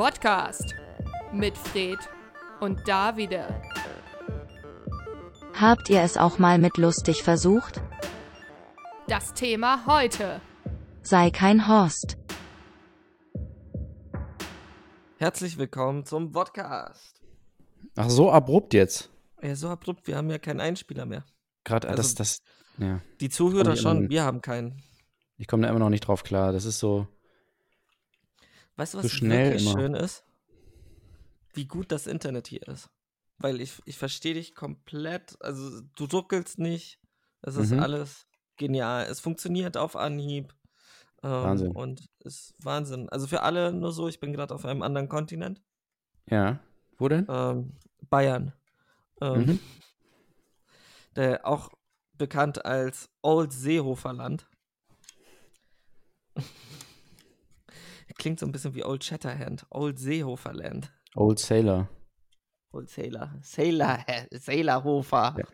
Podcast mit Fred und Davide. Habt ihr es auch mal mit lustig versucht? Das Thema heute. Sei kein Horst. Herzlich willkommen zum Podcast. Ach, so abrupt jetzt. Ja, so abrupt, wir haben ja keinen Einspieler mehr. Gerade, Also- das, das, ja. Die Zuhörer schon, mit. wir haben keinen. Ich komme da immer noch nicht drauf klar. Das ist so, Weißt du, was So schnell wirklich immer. schön ist? Wie gut das Internet hier ist. Weil ich, ich verstehe dich komplett, also du ruckelst nicht. Es ist Mhm. alles genial. Es funktioniert auf Anhieb. Ähm, Wahnsinn. Und ist Wahnsinn. Also für alle nur so, ich bin gerade auf einem anderen Kontinent. ja. Wo denn? Ähm, Bayern. Ähm, Mhm. der auch bekannt als Old Seehoferland. Klingt so ein bisschen wie Old Shatterhand. Old Seehoferland. Old Sailor. Old Sailor. Sailor. Sailorhofer. Nee.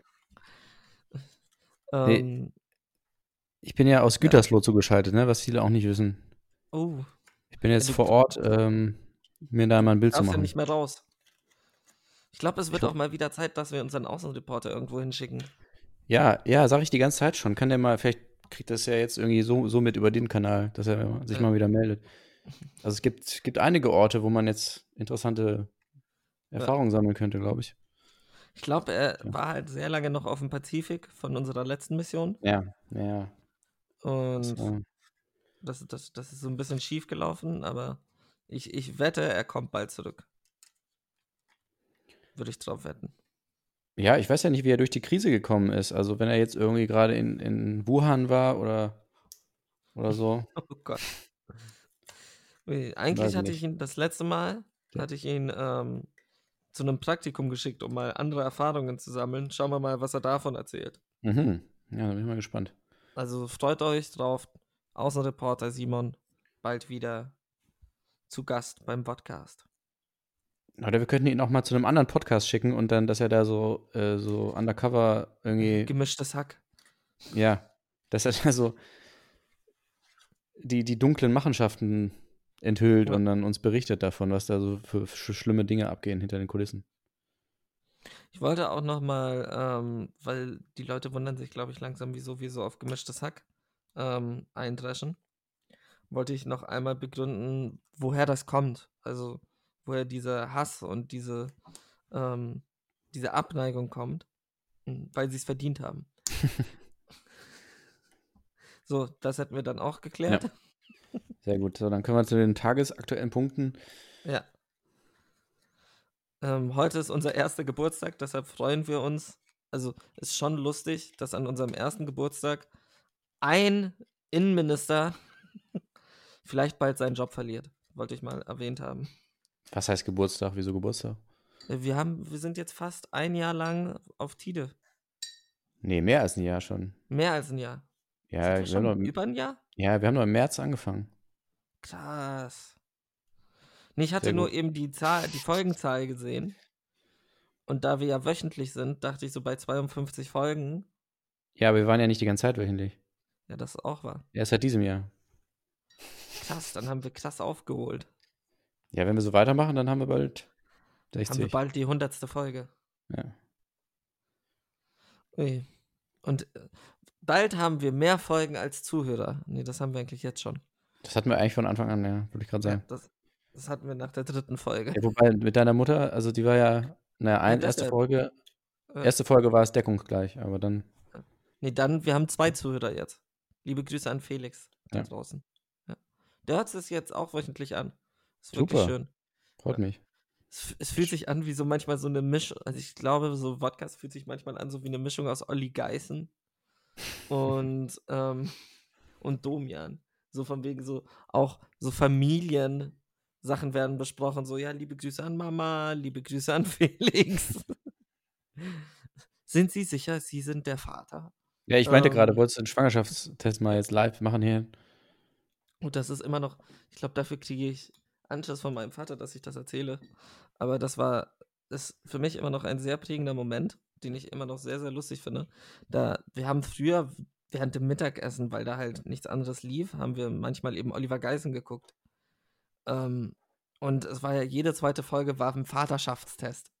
Ähm, Ich bin ja aus Gütersloh zugeschaltet, ne? was viele auch nicht wissen. oh, Ich bin jetzt vor Ort, ähm, mir da mal ein Bild zu darfst ja machen. nicht mehr raus. Ich glaube, es wird auch mal wieder Zeit, dass wir unseren Außenreporter irgendwo hinschicken. Ja, ja, sag ich die ganze Zeit schon. Kann der mal, vielleicht kriegt das ja jetzt irgendwie so, so mit über den Kanal, dass er sich Ja. mal wieder meldet. Also es gibt, gibt einige Orte, wo man jetzt interessante Erfahrungen sammeln könnte, glaube ich. Ich glaube, er Ja. war halt sehr lange noch auf dem Pazifik von unserer letzten Mission. Ja, ja. Und Das war, Das, das, das ist so ein bisschen schief gelaufen, aber ich, ich wette, er kommt bald zurück. Würde ich drauf wetten. Ja, ich weiß ja nicht, wie er durch die Krise gekommen ist. Also wenn er jetzt irgendwie gerade in, in Wuhan war oder, oder so. Oh Gott. Ui, Eigentlich hatte ich ihn das letzte Mal, hatte ich ihn ähm, zu einem Praktikum geschickt, um mal andere Erfahrungen zu sammeln. Schauen wir mal, was er davon erzählt. Mhm. Ja, da bin ich mal gespannt. Also freut euch drauf. Außenreporter Simon bald wieder zu Gast beim Podcast. Oder wir könnten ihn auch mal zu einem anderen Podcast schicken und dann, dass er da so, äh, so undercover irgendwie, Gemischtes Hack. ja, dass er da so die, die dunklen Machenschaften enthüllt Ja. und dann uns berichtet davon, was da so für, für schlimme Dinge abgehen hinter den Kulissen. Ich wollte auch noch mal, ähm, weil die Leute wundern sich, glaube ich, langsam, wieso wir so auf gemischtes Hack ähm, eindreschen, wollte ich noch einmal begründen, woher das kommt. Also, woher dieser Hass und diese, ähm, diese Abneigung kommt, m, weil sie es verdient haben. so, das hätten wir dann auch geklärt. Sehr gut. So, dann können wir zu den tagesaktuellen Punkten. Ja. Ähm, heute ist unser erster Geburtstag, deshalb freuen wir uns. Also ist schon lustig, dass an unserem ersten Geburtstag ein Innenminister vielleicht bald seinen Job verliert. Wollte ich mal erwähnt haben. Was heißt Geburtstag? Wieso Geburtstag? Äh, Wir haben, wir sind jetzt fast ein Jahr lang auf Tide. Nee, mehr als ein Jahr schon. Mehr als ein Jahr. Ja, wir schon über ein Jahr? ja, wir haben doch im März angefangen. Krass. Nee, ich hatte nur eben die Zahl, die Folgenzahl gesehen. Und da wir ja wöchentlich sind, dachte ich so bei 52 Folgen, Ja, aber wir waren ja nicht die ganze Zeit wöchentlich. ja, das auch war. Erst seit diesem Jahr. Krass, dann haben wir krass aufgeholt. Ja, wenn wir so weitermachen, dann haben wir bald Haben wir 60. bald die hundertste Folge. Ja. Ui. Und äh, bald haben wir mehr Folgen als Zuhörer. Nee, das haben wir eigentlich jetzt schon. Das hatten wir eigentlich von Anfang an, ja, würde ich gerade Ja, sagen. das, das hatten wir nach der dritten Folge. Ja, wobei mit deiner Mutter, also die war ja, naja, ein, erste ja. Folge, Ja. erste Folge war es deckungsgleich, aber dann, Nee, dann, wir haben zwei Zuhörer jetzt. Liebe Grüße an Felix da Ja. draußen. Ja. Der hört es jetzt auch wöchentlich an. Ist wirklich Super. schön. freut Ja. mich. Es, es fühlt sich an wie so manchmal so eine Mischung. Also ich glaube, so Podcast fühlt sich manchmal an so wie eine Mischung aus Olli Geißen und, ähm, und Domian. So von wegen so auch so Familiensachen werden besprochen. So, ja, liebe Grüße an Mama, liebe Grüße an Felix. sind Sie sicher, Sie sind der Vater? Ja, ich meinte Ähm. gerade, wolltest du den Schwangerschaftstest mal jetzt live machen hier? Und das ist immer noch, ich glaube, dafür kriege ich Anschluss von meinem Vater, dass ich das erzähle. Aber das war, ist für mich immer noch ein sehr prägender Moment, den ich immer noch sehr, sehr lustig finde. Da, wir haben früher während dem Mittagessen, weil da halt nichts anderes lief, haben wir manchmal eben Oliver Geisen geguckt. Ähm, Und es war ja, jede zweite Folge war ein Vaterschaftstest.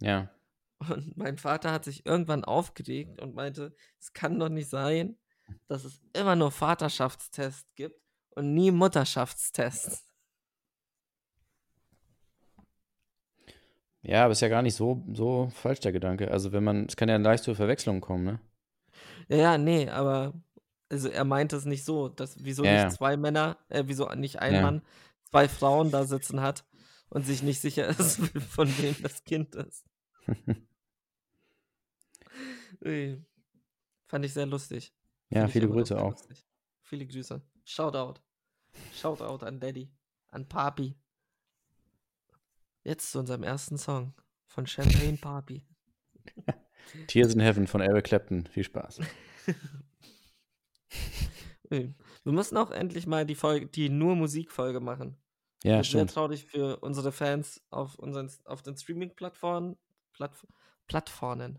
Ja. Und mein Vater hat sich irgendwann aufgeregt und meinte, es kann doch nicht sein, dass es immer nur Vaterschaftstests gibt und nie Mutterschaftstests. Ja, aber ist ja gar nicht so, so falsch, der Gedanke. Also wenn man, es kann ja leicht zur Verwechslung kommen, ne? Ja, ja, nee, aber also er meinte es nicht so, dass wieso Ja, ja. nicht zwei Männer, äh, wieso nicht ein Ja. Mann zwei Frauen da sitzen hat und sich nicht sicher ist, von wem das Kind ist. Ui. Fand ich sehr lustig. Ja, Finde ich viele immer noch Grüße sehr auch. lustig. Viele Grüße. Shoutout. Shoutout an Daddy. An Papi. Jetzt zu unserem ersten Song von Champagne Papi. Tears in Heaven von Eric Clapton. Viel Spaß. Wir müssen auch endlich mal die Folge, die nur Musikfolge machen. Ja, sehr stimmt. traurig für unsere Fans auf unseren auf den Streaming-Plattformen. Plattf Plattformen.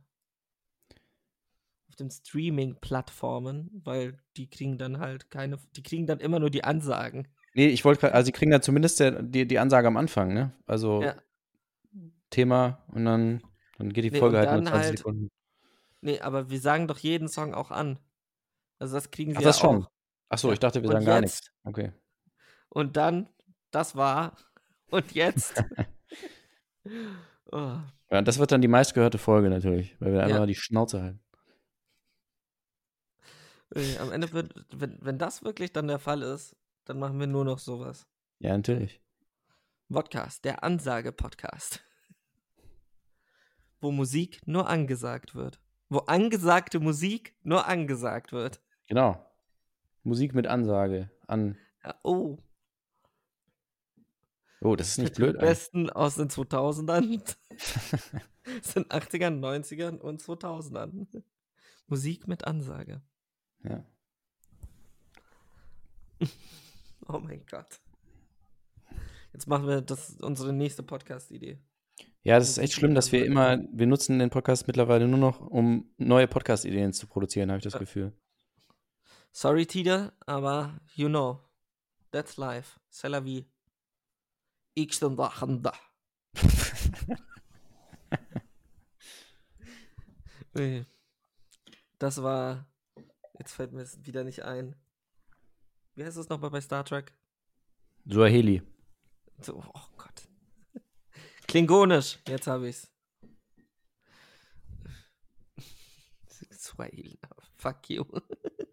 Auf den Streaming-Plattformen, weil die kriegen dann halt keine, die kriegen dann immer nur die Ansagen. Nee, ich wollte gerade, also sie kriegen da zumindest der, die, die Ansage am Anfang, ne? Also Ja. Thema und dann, dann geht die Nee, Folge halt nur dann 20 halt- Sekunden. Nee, aber wir sagen doch jeden Song auch an. Also das kriegen sie Ach, ja das schon. auch. Achso, Ja. ich dachte, wir Und sagen gar jetzt? nichts. Okay. Und dann, das war. Und jetzt. oh, Ja, das wird dann die meistgehörte Folge natürlich, weil wir Ja. einfach die Schnauze halten. ey, am Ende wird, wenn, wenn das wirklich dann der Fall ist, dann machen wir nur noch sowas. Ja, natürlich. Podcast, der Ansage-Podcast. Wo Musik nur angesagt wird. Wo angesagte Musik nur angesagt wird. Genau. Musik mit Ansage an. Ja, oh, Oh, das ist nicht die blöd. eigentlich. besten aus den 2000ern sind 80ern, 90ern und 2000ern. Musik mit Ansage. Ja. Oh mein Gott. Jetzt machen wir das unsere nächste Podcast-Idee. Ja, das ist echt schlimm, dass wir immer, wir nutzen den Podcast mittlerweile nur noch, um neue Podcast-Ideen zu produzieren, habe ich das Ja. Gefühl. Sorry, Tida, aber you know, that's life. C'est la vie. Ich bin da. Das war. Jetzt fällt mir es wieder nicht ein. Wie heißt es nochmal bei Star Trek? Suaheli. So, oh Gott. Klingonisch. Jetzt habe ich's. Swahili. Fuck you.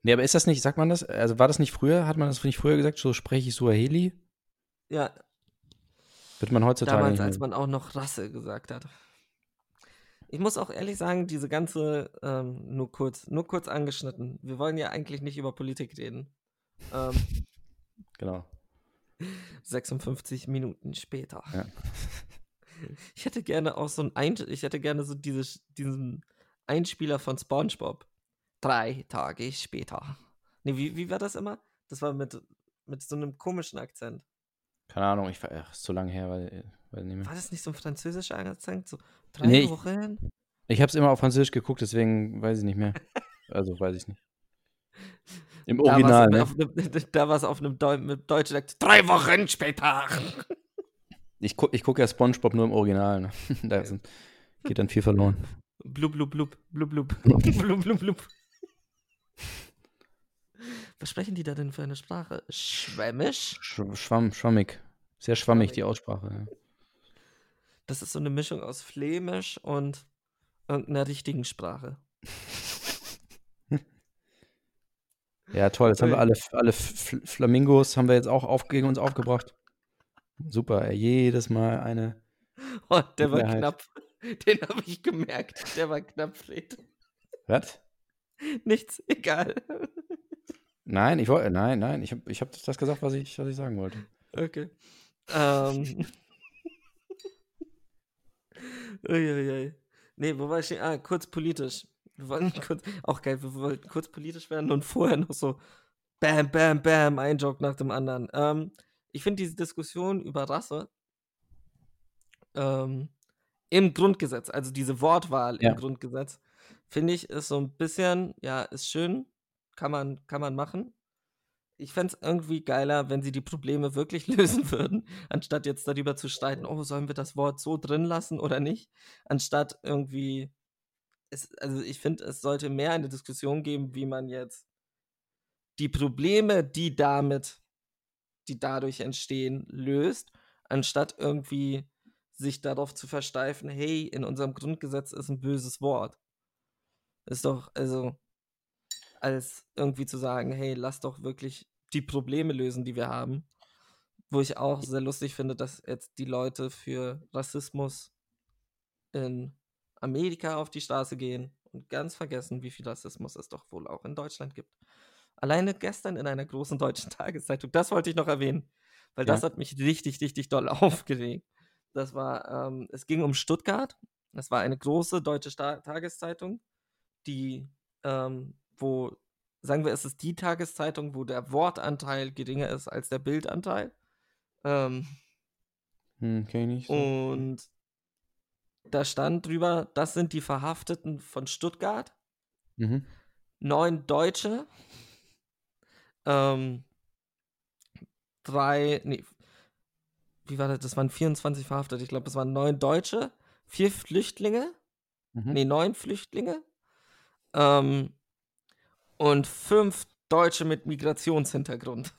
Nee, aber ist das nicht, sagt man das? Also war das nicht früher? Hat man das nicht früher gesagt? So spreche ich Suaheli? Ja, Wird man heutzutage damals, nicht mehr. als man auch noch Rasse gesagt hat. Ich muss auch ehrlich sagen, diese ganze, ähm, nur kurz, nur kurz angeschnitten. Wir wollen ja eigentlich nicht über Politik reden. Ähm, Genau. 56 Minuten später. Ja. Ich hätte gerne auch so ein Ein ich hätte gerne so diese, diesen Einspieler von SpongeBob. Drei Tage später. Nee, wie, wie war das immer? Das war mit, mit so einem komischen Akzent. Keine Ahnung, ich war, ach, so lange her, weil, weil nicht mehr. War das nicht so ein französischer Akzent? So drei Nee, ich- Wochen? Ich habe es immer auf Französisch geguckt, deswegen weiß ich nicht mehr. Also weiß ich nicht. Im Original, da ne? war's auf einem- Da war es auf einem Deu mit deutschen Akzent. Drei Wochen später. Ich, gu ich gucke ja Spongebob nur im Original. Ne? da sind, geht dann viel verloren. Blub, blub, blub, blub, blub, blub, blub, blub. Was sprechen die da denn für eine Sprache? Schwämisch? Sch schwamm, schwammig. Sehr schwammig, Schwammig. die Aussprache. Ja. Das ist so eine Mischung aus Flämisch und irgendeiner richtigen Sprache. Ja, toll. Jetzt haben wir alle, alle Flamingos haben wir jetzt auch auf, gegen uns aufgebracht. Super, jedes Mal eine. Oh, der war Mehrheit. knapp. Den habe ich gemerkt. Der war knapp, Fred. Was? Nichts, egal. Nein, ich wollte, nein, nein, ich habe ich hab das gesagt, was ich, was ich sagen wollte. Okay. Ähm. Uiuiui. Nee, wo war ich? denn? Ah, kurz politisch. Wir wollten kurz, auch geil, wir wollten kurz politisch werden und vorher noch so bam, bam, bam, ein Joke nach dem anderen. Ähm, ich finde diese Diskussion über Rasse ähm, im Grundgesetz, also diese Wortwahl Ja. im Grundgesetz, finde ich, ist so ein bisschen, ja, ist schön, kann man, kann man machen. Ich fände es irgendwie geiler, wenn sie die Probleme wirklich lösen würden, anstatt jetzt darüber zu streiten, oh, sollen wir das Wort so drin lassen oder nicht, anstatt irgendwie, es, also ich finde, es sollte mehr eine Diskussion geben, wie man jetzt die Probleme, die damit, die dadurch entstehen, löst, anstatt irgendwie sich darauf zu versteifen, hey, in unserem Grundgesetz ist ein böses Wort. Ist doch, also, als irgendwie zu sagen, hey, lass doch wirklich die Probleme lösen, die wir haben. Wo ich auch sehr lustig finde, dass jetzt die Leute für Rassismus in Amerika auf die Straße gehen und ganz vergessen, wie viel Rassismus es doch wohl auch in Deutschland gibt. Alleine gestern in einer großen deutschen Tageszeitung, das wollte ich noch erwähnen, weil Ja. das hat mich richtig, richtig doll aufgeregt. Das war, ähm, es ging um Stuttgart. Das war eine große deutsche Sta Tageszeitung, die, ähm, wo, sagen wir, es ist die Tageszeitung, wo der Wortanteil geringer ist als der Bildanteil. Ähm, Hm, kenn ich. So. und da stand drüber, das sind die Verhafteten von Stuttgart, Mhm. neun Deutsche, ähm, drei, nee, wie war das? Das waren 24 Verhaftete. Ich glaube, das waren neun Deutsche, vier Flüchtlinge, Mhm. nee, neun Flüchtlinge, ähm, und fünf Deutsche mit Migrationshintergrund.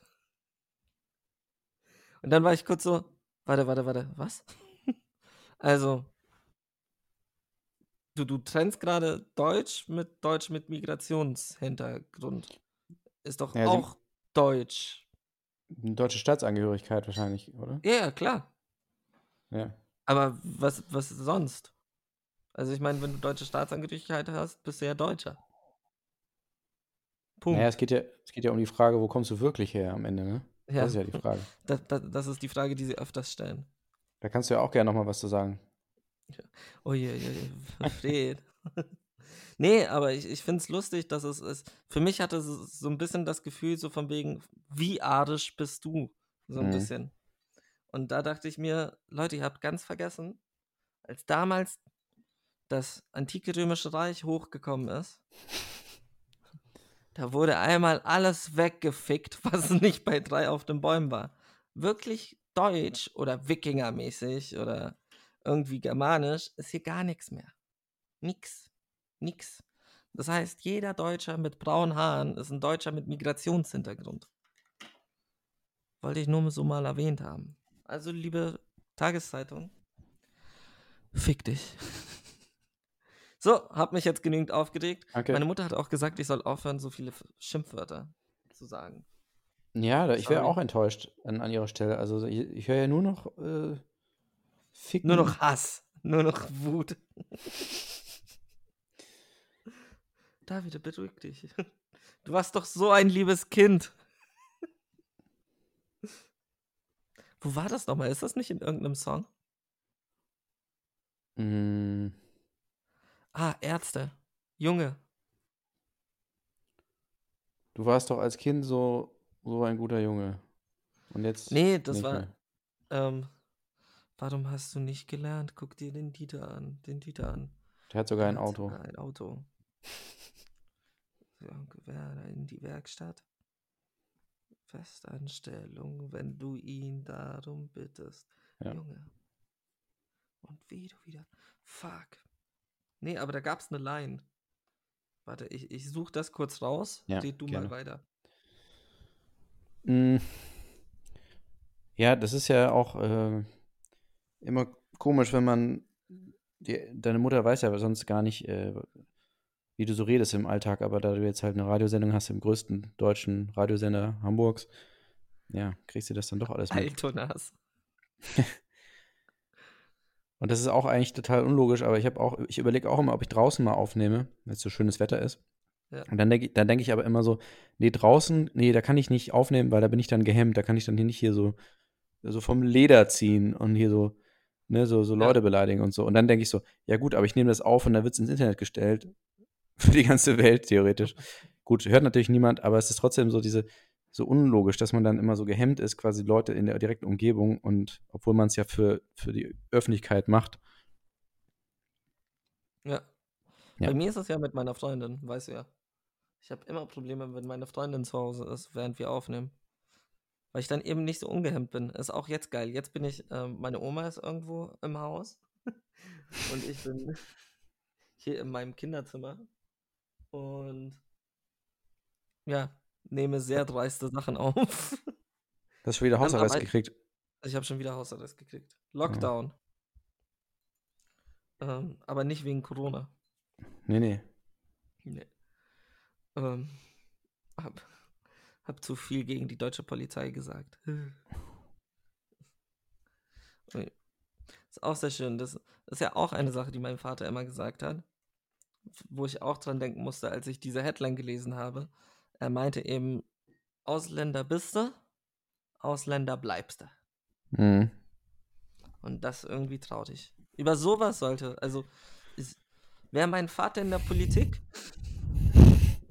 Und dann war ich kurz so, warte, warte, warte, was? Also, du, du trennst gerade Deutsch mit Deutsch mit Migrationshintergrund. Ist doch Ja, auch Deutsch. Eine deutsche Staatsangehörigkeit wahrscheinlich, oder? Ja, ja, klar. Ja. Aber was, was sonst? Also ich meine, wenn du deutsche Staatsangehörigkeit hast, bist du ja Deutscher. Punkt. Naja, es geht ja, es geht ja um die Frage, wo kommst du wirklich her am Ende, ne? Ja. Das ist ja die Frage. Das, das, das ist die Frage, die sie öfters stellen. Da kannst du ja auch gerne nochmal was zu sagen. Oh je, je, je, Fred. Nee, aber ich, ich finde es lustig, dass es ist. Für mich hatte es so ein bisschen das Gefühl, so von wegen, wie arisch bist du? So ein Mhm. bisschen. Und da dachte ich mir, Leute, ihr habt ganz vergessen, als damals das antike römische Reich hochgekommen ist, da wurde einmal alles weggefickt, was nicht bei drei auf den Bäumen war. Wirklich deutsch oder Wikingermäßig oder irgendwie germanisch ist hier gar nichts mehr. Nix. Nix. Das heißt, jeder Deutscher mit braunen Haaren ist ein Deutscher mit Migrationshintergrund. Wollte ich nur so mal erwähnt haben. Also, liebe Tageszeitung, fick dich. So, hab mich jetzt genügend aufgeregt. Danke. Meine Mutter hat auch gesagt, ich soll aufhören, so viele Schimpfwörter zu sagen. Ja, ich wäre auch enttäuscht an, an ihrer Stelle. Also ich, ich höre ja nur noch äh, Ficken. Nur noch Hass, nur noch Wut. David, beruhig dich. Du warst doch so ein liebes Kind. Wo war das nochmal? Ist das nicht in irgendeinem Song? Mm, Ah, Ärzte. Junge. du warst doch als Kind so, so ein guter Junge. Und jetzt Nee, das war. Ähm, warum hast du nicht gelernt? Guck dir den Dieter an. Den Dieter an. Der hat sogar ein hat Auto. Ein Auto. In die Werkstatt? Festanstellung, wenn du ihn darum bittest. Ja. Junge. Und wie du wieder. Fuck. Nee, aber da gab's eine Line. Warte, ich, ich suche das kurz raus. Ja, Red du gerne. mal weiter. Mm. Ja, das ist ja auch äh, immer komisch, wenn man. Die, deine Mutter weiß ja sonst gar nicht, äh, wie du so redest im Alltag, aber da du jetzt halt eine Radiosendung hast im größten deutschen Radiosender Hamburgs, ja, kriegst du das dann doch alles mit. Altonas. Und das ist auch eigentlich total unlogisch, aber ich habe auch, ich überlege auch immer, ob ich draußen mal aufnehme, wenn es so schönes Wetter ist. Ja. Und dann denke dann denk ich aber immer so, nee, draußen, nee, da kann ich nicht aufnehmen, weil da bin ich dann gehemmt, da kann ich dann hier nicht hier so, so vom Leder ziehen und hier so, ne, so, so Ja. Leute beleidigen und so. Und dann denke ich so, ja gut, aber ich nehme das auf und dann wird es ins Internet gestellt. Für die ganze Welt, theoretisch. Gut, hört natürlich niemand, aber es ist trotzdem so diese, so unlogisch, dass man dann immer so gehemmt ist, quasi Leute in der direkten Umgebung und obwohl man es ja für, für die Öffentlichkeit macht. Ja. Ja. Bei mir ist es ja mit meiner Freundin, weißt du ja. Ich habe immer Probleme, wenn meine Freundin zu Hause ist, während wir aufnehmen. Weil ich dann eben nicht so ungehemmt bin. Ist auch jetzt geil. Jetzt bin ich, ähm, meine Oma ist irgendwo im Haus. und ich bin hier in meinem Kinderzimmer. Und ja, nehme sehr dreiste Sachen auf. Du hast schon wieder Hausarrest arbeit- gekriegt. Ich habe schon wieder Hausarrest gekriegt. Lockdown. Ähm, aber nicht wegen Corona. Nee, nee. Nee. Ähm, hab, hab zu viel gegen die deutsche Polizei gesagt. Ist auch sehr schön. Das ist ja auch eine Sache, die mein Vater immer gesagt hat. Wo ich auch dran denken musste, als ich diese Headline gelesen habe. Er meinte eben, Ausländer bist du, Ausländer bleibst du. Mhm. Und das irgendwie traut ich. Über sowas sollte, also wäre mein Vater in der Politik,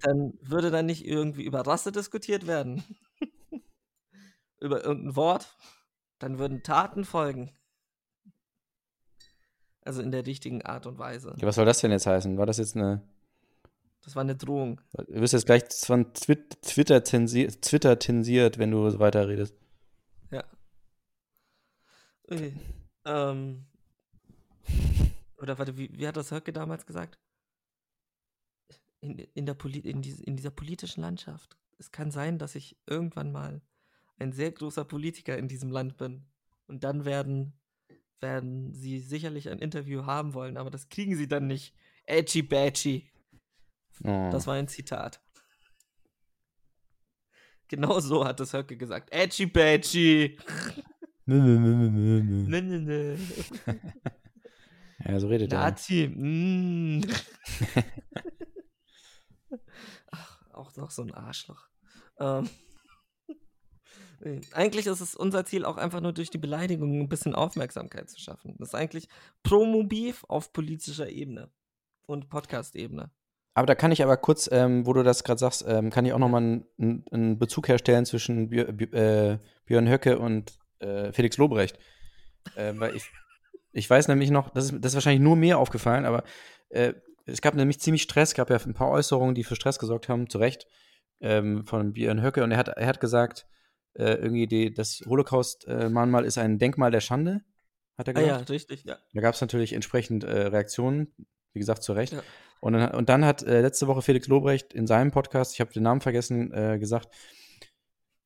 dann würde da nicht irgendwie über Rasse diskutiert werden. über irgendein Wort. Dann würden Taten folgen. Also in der richtigen Art und Weise. Ja, was soll das denn jetzt heißen? War das jetzt eine. Das war eine Drohung. Du wirst jetzt gleich von Twit Twitter, zensiert, Twitter zensiert, wenn du so weiterredest. Ja. Okay. Ähm. Oder warte, wie, wie hat das Höcke damals gesagt? In, in, der Poli in, dies- in dieser politischen Landschaft. Es kann sein, dass ich irgendwann mal ein sehr großer Politiker in diesem Land bin. Und dann werden, werden sie sicherlich ein Interview haben wollen, aber das kriegen sie dann nicht. Edgy Badgy. Oh. Das war ein Zitat. Genau so hat das Höcke gesagt. Edgy Badgy. Nö, nö, nö, nö, nö, nö. Ne, ne, ne. Ja, so redet er. Nazi. Mm. Ach, auch noch so ein Arschloch. Ähm. Eigentlich ist es unser Ziel auch einfach nur durch die Beleidigung ein bisschen Aufmerksamkeit zu schaffen. Das ist eigentlich Promo-Beef auf politischer Ebene und Podcast-Ebene. Aber da kann ich aber kurz, ähm, wo du das gerade sagst, ähm, kann ich auch nochmal einen, einen- Bezug herstellen zwischen Björ, Björ- äh, Björn Höcke und äh, Felix Lobrecht. Äh, weil ich, ich weiß nämlich noch, das ist, das ist wahrscheinlich nur mir aufgefallen, aber äh, es gab nämlich ziemlich Stress, gab ja ein paar Äußerungen, die für Stress gesorgt haben, zu Recht, ähm, von Björn Höcke. Und er hat, er hat gesagt, äh, irgendwie die, das Holocaust-Mahnmal ist ein Denkmal der Schande, hat er Ah gesagt. ja, richtig, ja. Da gab es natürlich entsprechend äh, Reaktionen, wie gesagt, zu Recht. Ja. Und, dann, und dann hat äh, letzte Woche Felix Lobrecht in seinem Podcast, ich habe den Namen vergessen, äh, gesagt,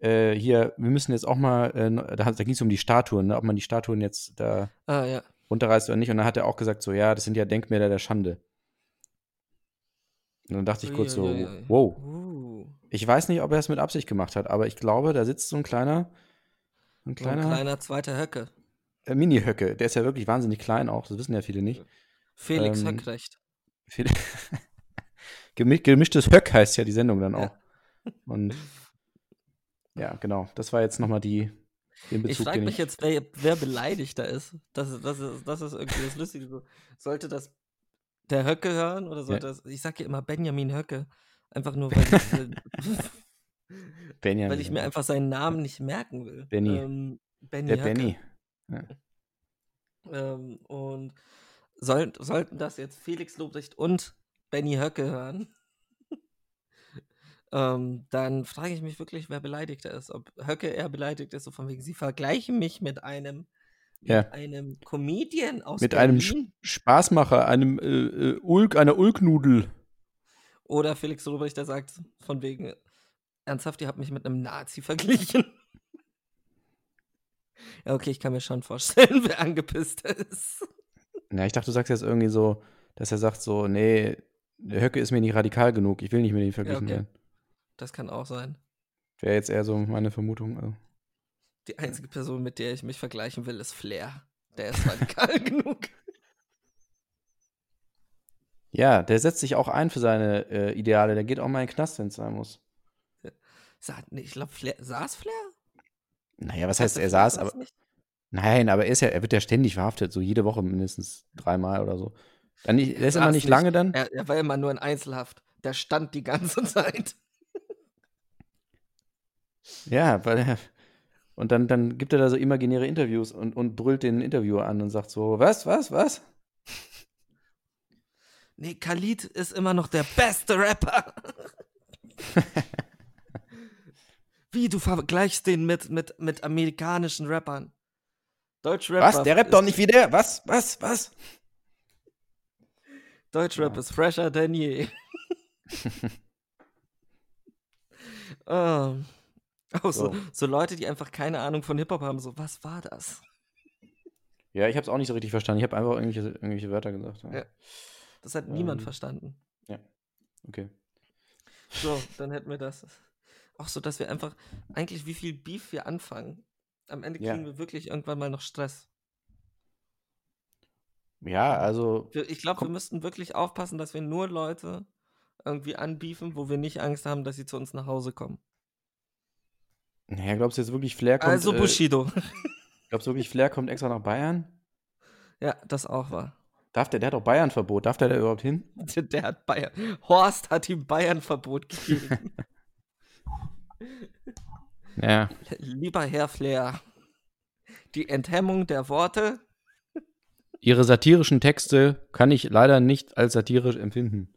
äh, hier, wir müssen jetzt auch mal, äh, da, da ging es um die Statuen, ne, ob man die Statuen jetzt da Ah ja. runterreißt oder nicht. Und dann hat er auch gesagt, so, ja, das sind ja Denkmäler der Schande. Und dann dachte ich kurz so, wow. Ich weiß nicht, ob er es mit Absicht gemacht hat, aber ich glaube, da sitzt so ein kleiner, ein so ein kleiner, kleiner zweiter Höcke. äh, Mini-Höcke. Der ist ja wirklich wahnsinnig klein auch, das wissen ja viele nicht. Felix Ähm, Höckrecht. Gemi- Gemischtes Höck heißt ja die Sendung dann auch. Und ja, genau. Das war jetzt nochmal die, den Ich Bezug, frage den mich ich. jetzt, wer, wer beleidigt da ist. Das, ist- das, ist, das ist irgendwie das Lustige. So, sollte das der Höcke hören oder sollte das. Ich sage ja immer Benjamin Höcke. Einfach nur, weil ich, Benjamin. weil ich mir einfach seinen Namen nicht merken will. Benny. Ähm, Benny Der Höcke. Benny. Ähm, und soll, sollten das jetzt Felix Lobrecht und Benny Höcke hören, ähm, dann frage ich mich wirklich, wer beleidigter ist. Ob Höcke eher beleidigt ist, so von wegen, sie vergleichen mich mit einem, Ja. mit einem Comedian aus Mit einem Sch Berlin. Spaßmacher, einem äh, äh, Ulk, einer Ulknudel. Oder Felix Lobrecht, der sagt von wegen, ernsthaft, ihr habt mich mit einem Nazi verglichen. ja, okay, ich kann mir schon vorstellen, wer angepisst ist. Ja, ich dachte, du sagst jetzt irgendwie so, dass er sagt so, nee, der Höcke ist mir nicht radikal genug, ich will nicht mit ihm verglichen okay. werden. Das kann auch sein. Wäre jetzt eher so meine Vermutung. Also. Die einzige Person, mit der ich mich vergleichen will, ist Flair. Der ist radikal genug. Ja, der setzt sich auch ein für seine äh, Ideale. Der geht auch mal in den Knast, wenn es sein muss. Sa nee, ich glaube. Saß Flair? Naja, was heißt, er saß, aber. nicht? Nein, aber er ist ja, er wird ja ständig verhaftet, so jede Woche mindestens dreimal oder so. Dann nicht, der ist immer nicht lange dann. Er, er war immer nur in Einzelhaft. Der stand die ganze Zeit. Ja, weil er. Und dann, dann gibt er da so imaginäre Interviews und, und brüllt den Interviewer an und sagt so, was, was, was? Nee, Khalid ist immer noch der beste Rapper. Wie, du vergleichst den mit, mit, mit amerikanischen Rappern. Deutschrap Was? Der rappt doch nicht wie der. Was? Was? Was? Deutschrap Ja. ist fresher denn je. ähm, auch so, So. so Leute, die einfach keine Ahnung von Hip-Hop haben, so, was war das? Ja, ich habe es auch nicht so richtig verstanden. Ich habe einfach irgendwelche, irgendwelche Wörter gesagt. Ja. Das hat niemand Ähm. verstanden. Okay. So, dann hätten wir das. Auch so, dass wir einfach, eigentlich wie viel Beef wir anfangen. Am Ende Ja. kriegen wir wirklich irgendwann mal noch Stress. Ja, also, Ich glaube, wir müssten wirklich aufpassen, dass wir nur Leute irgendwie anbiefen, wo wir nicht Angst haben, dass sie zu uns nach Hause kommen. naja, glaubst du jetzt wirklich, Flair kommt, also äh, Bushido. glaubst du wirklich, Flair kommt extra nach Bayern? ja, das auch war. Darf der, der hat doch Bayern-Verbot. Darf der da überhaupt hin? Der, der hat Bayern. Horst hat ihm Bayern-Verbot gegeben. Ja. Lieber Herr Flair, die Enthemmung der Worte. Ihre satirischen Texte kann ich leider nicht als satirisch empfinden.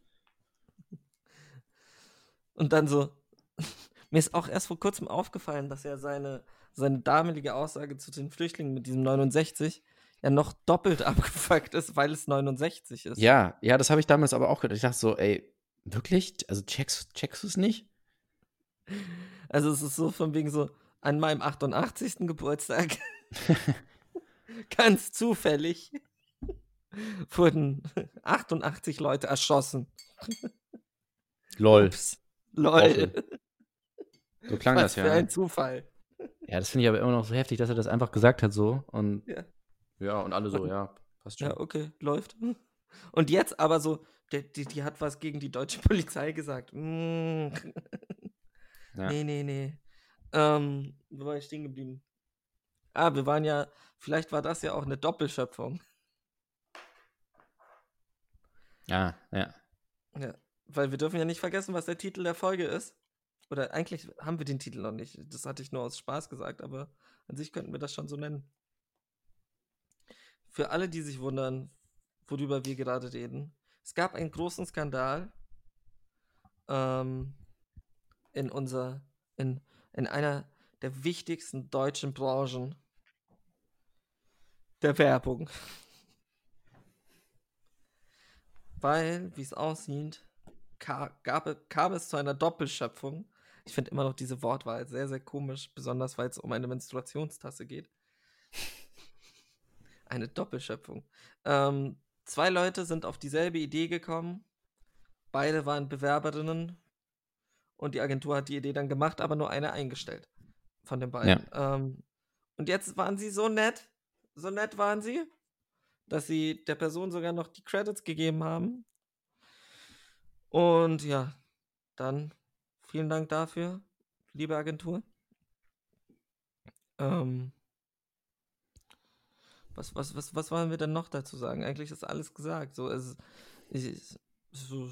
Und dann so. Mir ist auch erst vor kurzem aufgefallen, dass er seine, seine damalige Aussage zu den Flüchtlingen mit diesem 69 ja noch doppelt abgefuckt ist, weil es 69 ist. Ja, ja, das habe ich damals aber auch gedacht. Ich dachte so, ey, wirklich? Also checkst, checkst du es nicht? Also es ist so von wegen so, an meinem 88. Geburtstag, ganz zufällig, wurden 88 Leute erschossen. Lol. Ups. Lol. So klang Was das ja. für ein Zufall. Ja, das finde ich aber immer noch so heftig, dass er das einfach gesagt hat so. Und Ja. Ja, und alle so, ja, passt schon. Ja, okay, läuft. Und jetzt aber so, die, die, die hat was gegen die deutsche Polizei gesagt. Mm. Ja. Nee, nee, nee. Ähm, wo war ich stehen geblieben? Ah, wir waren ja, vielleicht war das ja auch eine Doppelschöpfung. Ja, ja. Ja, weil wir dürfen ja nicht vergessen, was der Titel der Folge ist. Oder eigentlich haben wir den Titel noch nicht. Das hatte ich nur aus Spaß gesagt, aber an sich könnten wir das schon so nennen. Für alle, die sich wundern, worüber wir gerade reden. Es gab einen großen Skandal ähm, in unser, in, in einer der wichtigsten deutschen Branchen der Werbung. Weil, wie es aussieht, gab, kam es zu einer Doppelschöpfung. Ich finde immer noch diese Wortwahl sehr, sehr komisch, besonders weil es um eine Menstruationstasse geht. Eine Doppelschöpfung. Ähm, zwei Leute sind auf dieselbe Idee gekommen. Beide waren Bewerberinnen. Und die Agentur hat die Idee dann gemacht, aber nur eine eingestellt. Von den beiden. Ähm, und jetzt waren sie so nett. So nett waren sie, dass sie der Person sogar noch die Credits gegeben haben. Und ja, dann vielen Dank dafür, liebe Agentur. Ähm, was, was, was, was wollen wir denn noch dazu sagen? Eigentlich ist alles gesagt. So, es, es, so,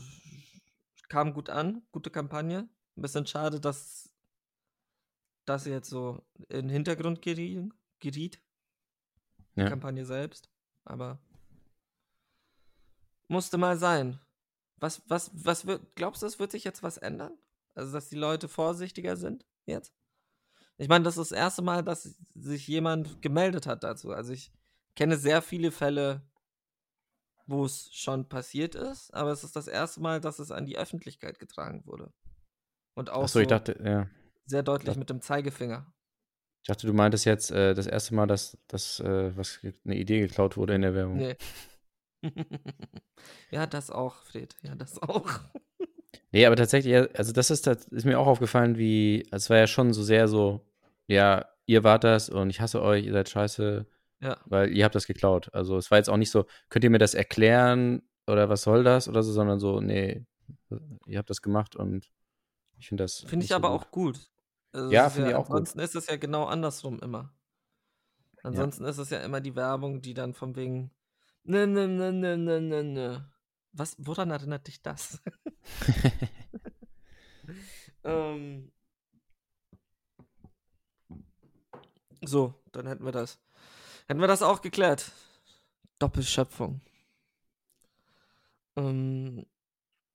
kam gut an, gute Kampagne. Ein bisschen schade, dass das jetzt so in den Hintergrund geriet. geriet die Ja. Kampagne selbst. Aber musste mal sein. Was, was, was wird, glaubst du, es wird sich jetzt was ändern? Also, dass die Leute vorsichtiger sind jetzt? Ich meine, das ist das erste Mal, dass sich jemand gemeldet hat dazu. Also, ich kenne sehr viele Fälle, wo es schon passiert ist, aber es ist das erste Mal, dass es an die Öffentlichkeit getragen wurde. Und auch Achso, ich dachte, ja. sehr deutlich das- mit dem Zeigefinger. Ich dachte, du meintest jetzt äh, das erste Mal, dass, dass äh, was, eine Idee geklaut wurde in der Werbung. Nee. ja, das auch, Fred. Ja, das auch. Nee, aber tatsächlich, also das ist, das ist mir auch aufgefallen, wie, also es war ja schon so sehr so, ja, ihr wart das und ich hasse euch, ihr seid scheiße, Ja. weil ihr habt das geklaut. Also es war jetzt auch nicht so, könnt ihr mir das erklären oder was soll das oder so, sondern so, nee, ihr habt das gemacht und ich finde das. Finde ich so aber gut. auch gut. Also Ja, finde ich auch gut. Ansonsten ist es ja genau andersrum immer. Ansonsten ist es ja immer die Werbung, die dann von wegen, ne, ne, ne, ne, ne, ne, ne. Was, woran erinnert dich das? ähm, so, dann hätten wir das. Hätten wir das auch geklärt. Doppelschöpfung. Ähm,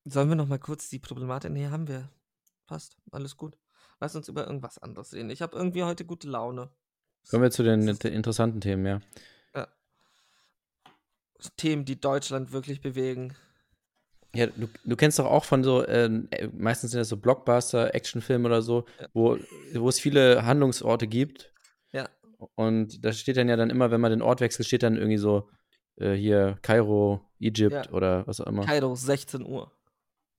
sollen wir noch mal kurz die Problematik? Nee, haben wir. passt. Alles gut. Lass uns über irgendwas anderes reden. Ich habe irgendwie heute gute Laune. Kommen wir zu den, interessanten Themen, ja. Themen, die Deutschland wirklich bewegen. Ja, du, du kennst doch auch von so, ähm, äh, meistens sind das so Blockbuster, Actionfilme oder so, Ja. wo, wo es viele Handlungsorte gibt. Ja. Und da steht dann ja dann immer, wenn man den Ort wechselt, steht dann irgendwie so, äh, hier Kairo, Egypt Ja. oder was auch immer. Kairo, 16 Uhr.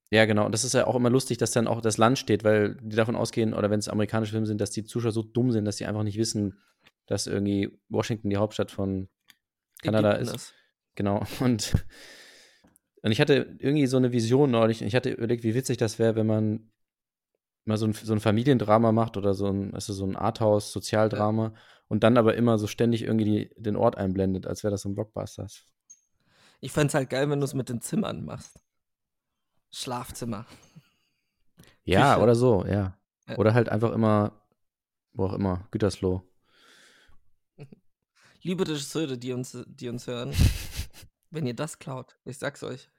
Ja, genau. Und das ist ja auch immer lustig, dass dann auch das Land steht, weil die davon ausgehen, oder wenn es amerikanische Filme sind, dass die Zuschauer so dumm sind, dass sie einfach nicht wissen, dass irgendwie Washington die Hauptstadt von Kanada Ägypten ist. Genau. Und, und ich hatte irgendwie so eine Vision neulich. Ich hatte überlegt, wie witzig das wäre, wenn man mal so ein, so ein Familiendrama macht oder so ein, also so ein Arthouse-Sozialdrama und dann aber immer so ständig irgendwie die, den Ort einblendet, als wäre das so ein Blockbuster. Ich fände es halt geil, wenn du es mit den Zimmern machst. Schlafzimmer. Ja, Küche. oder so, ja. Ja. Oder halt einfach immer, wo auch immer, Gütersloh. Liebe Regisseure, die uns, die uns hören, wenn ihr das klaut, ich sag's euch.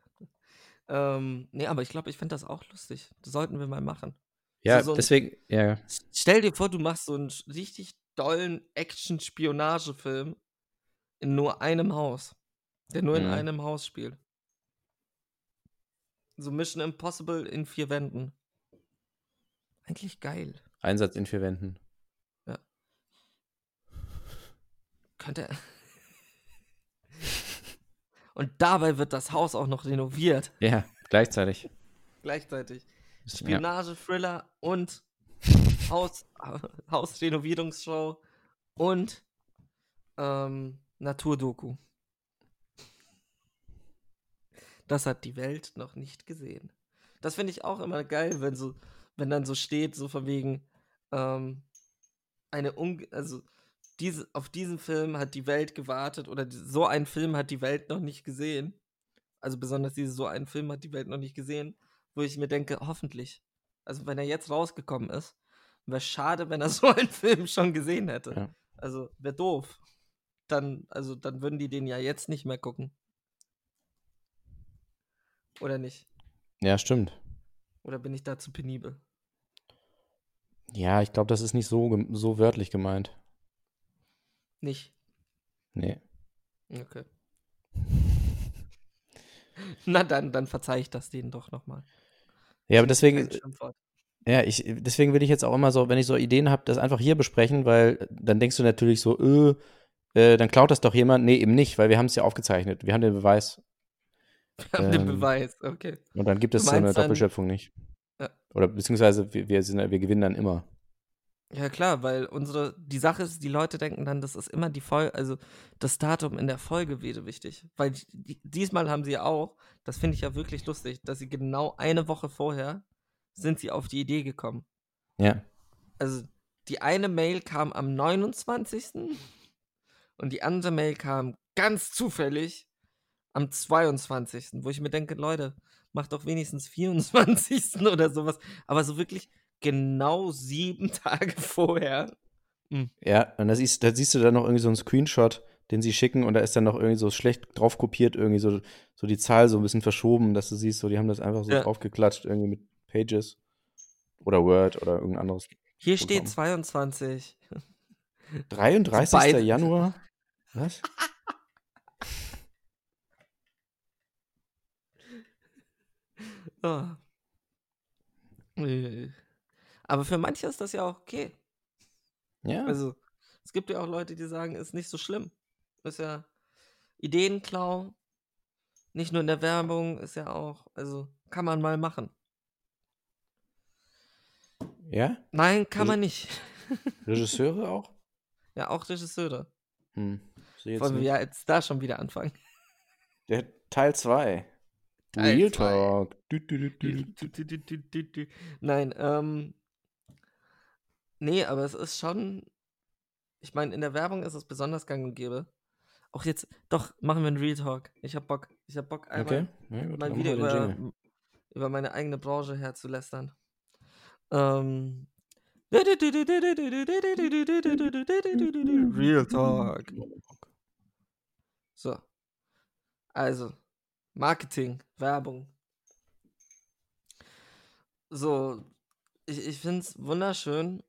Ähm, nee, aber ich glaube, ich fände das auch lustig. Das sollten wir mal machen. Ja, So- so ein- deswegen, ja. S- Stell dir vor, du machst so sch- richtig dollen Action-Spionagefilm in nur einem Haus, der nur in Mhm. einem Haus spielt. So Mission Impossible in vier Wänden. Eigentlich geil. Einsatz in vier Wänden. Könnte. Und dabei wird das Haus auch noch renoviert. Ja, gleichzeitig. Gleichzeitig. Ja. Spionage-Thriller und Haus, Hausrenovierungsshow und ähm, Naturdoku. Das hat die Welt noch nicht gesehen. Das finde ich auch immer geil, wenn so, wenn dann so steht, so von wegen, ähm, eine un also diese, auf diesen Film hat die Welt gewartet oder so ein Film hat die Welt noch nicht gesehen. Also besonders diese so ein Film hat die Welt noch nicht gesehen, wo ich mir denke, hoffentlich. Also wenn er jetzt rausgekommen ist, wäre schade, wenn er so einen Film schon gesehen hätte. Ja. Also wäre doof. Dann, also dann würden die den ja jetzt nicht mehr gucken. Oder nicht? Ja, stimmt. Oder bin ich da zu penibel? Ja, ich glaube, das ist nicht so, so wörtlich gemeint. Nicht. Nee. Okay. Na dann, dann verzeih ich das denen doch nochmal. Ja, aber deswegen, ja, ich, deswegen will ich jetzt auch immer so, wenn ich so Ideen habe, das einfach hier besprechen, weil dann denkst du natürlich so, äh, äh, dann klaut das doch jemand. Nee, eben nicht, weil wir haben es ja aufgezeichnet. Wir haben den Beweis. Wir haben den ähm, Beweis, okay. Und dann gibt es so eine Doppelschöpfung nicht. Ja. Oder beziehungsweise wir, wir, sind, wir gewinnen dann immer. Ja klar, weil unsere, die Sache ist, die Leute denken dann, das ist immer die Folge, also das Datum in der Folge wäre wichtig. Weil die, diesmal haben sie ja auch, das finde ich ja wirklich lustig, dass sie genau eine Woche vorher sind sie auf die Idee gekommen. Ja. Also die eine Mail kam am 29. und die andere Mail kam ganz zufällig am 22. Wo ich mir denke, Leute, macht doch wenigstens 24. oder sowas. Aber so wirklich genau sieben Tage vorher. Ja, und da siehst, da siehst du dann noch irgendwie so einen Screenshot, den sie schicken und da ist dann noch irgendwie so schlecht drauf kopiert, irgendwie so, so die Zahl so ein bisschen verschoben, dass du siehst, so die haben das einfach so Ja. draufgeklatscht, irgendwie mit Pages oder Word oder irgendein anderes. Hier Programm. steht 22. 33. beide- Januar? Was? Äh. Aber für manche ist das ja auch okay. Ja. Also, es gibt ja auch Leute, die sagen, ist nicht so schlimm. Ist ja Ideenklau. Nicht nur in der Werbung, ist ja auch, also kann man mal machen. Ja? Nein, kann Also- man nicht. Regisseure auch? Ja, auch Regisseure. Hm. Wollen wir ja jetzt da schon wieder anfangen. Der Teil 2. Teil Real zwei. Talk. Du, du, du, du, du. Nein, ähm. Nee, aber es ist schon. Ich meine, in der Werbung ist es besonders gang und gäbe. Auch jetzt, doch, machen wir einen Real Talk. Ich hab Bock. Ich hab Bock, einmal Okay. Ja, gut, wir den über, über meine eigene Branche herzulästern. Ähm. Real Talk. So. Also, Marketing, Werbung. So, ich, ich finde es wunderschön,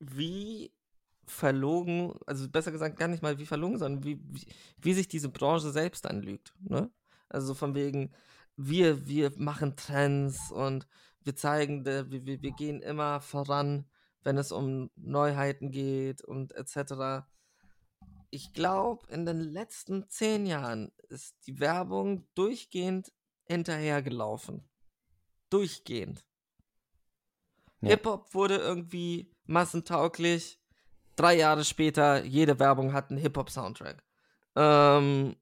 wie verlogen, also besser gesagt gar nicht mal wie verlogen, sondern wie, wie, wie sich diese Branche selbst anlügt. Ne? Also von wegen, wir, wir machen Trends und wir zeigen, wir, wir, wir gehen immer voran, wenn es um Neuheiten geht und etc. Ich glaube, in den letzten zehn Jahren ist die Werbung durchgehend hinterhergelaufen. Durchgehend. Ja. Hip-Hop wurde irgendwie massentauglich. Drei Jahre später, jede Werbung hat einen Hip-Hop-Soundtrack. Ähm,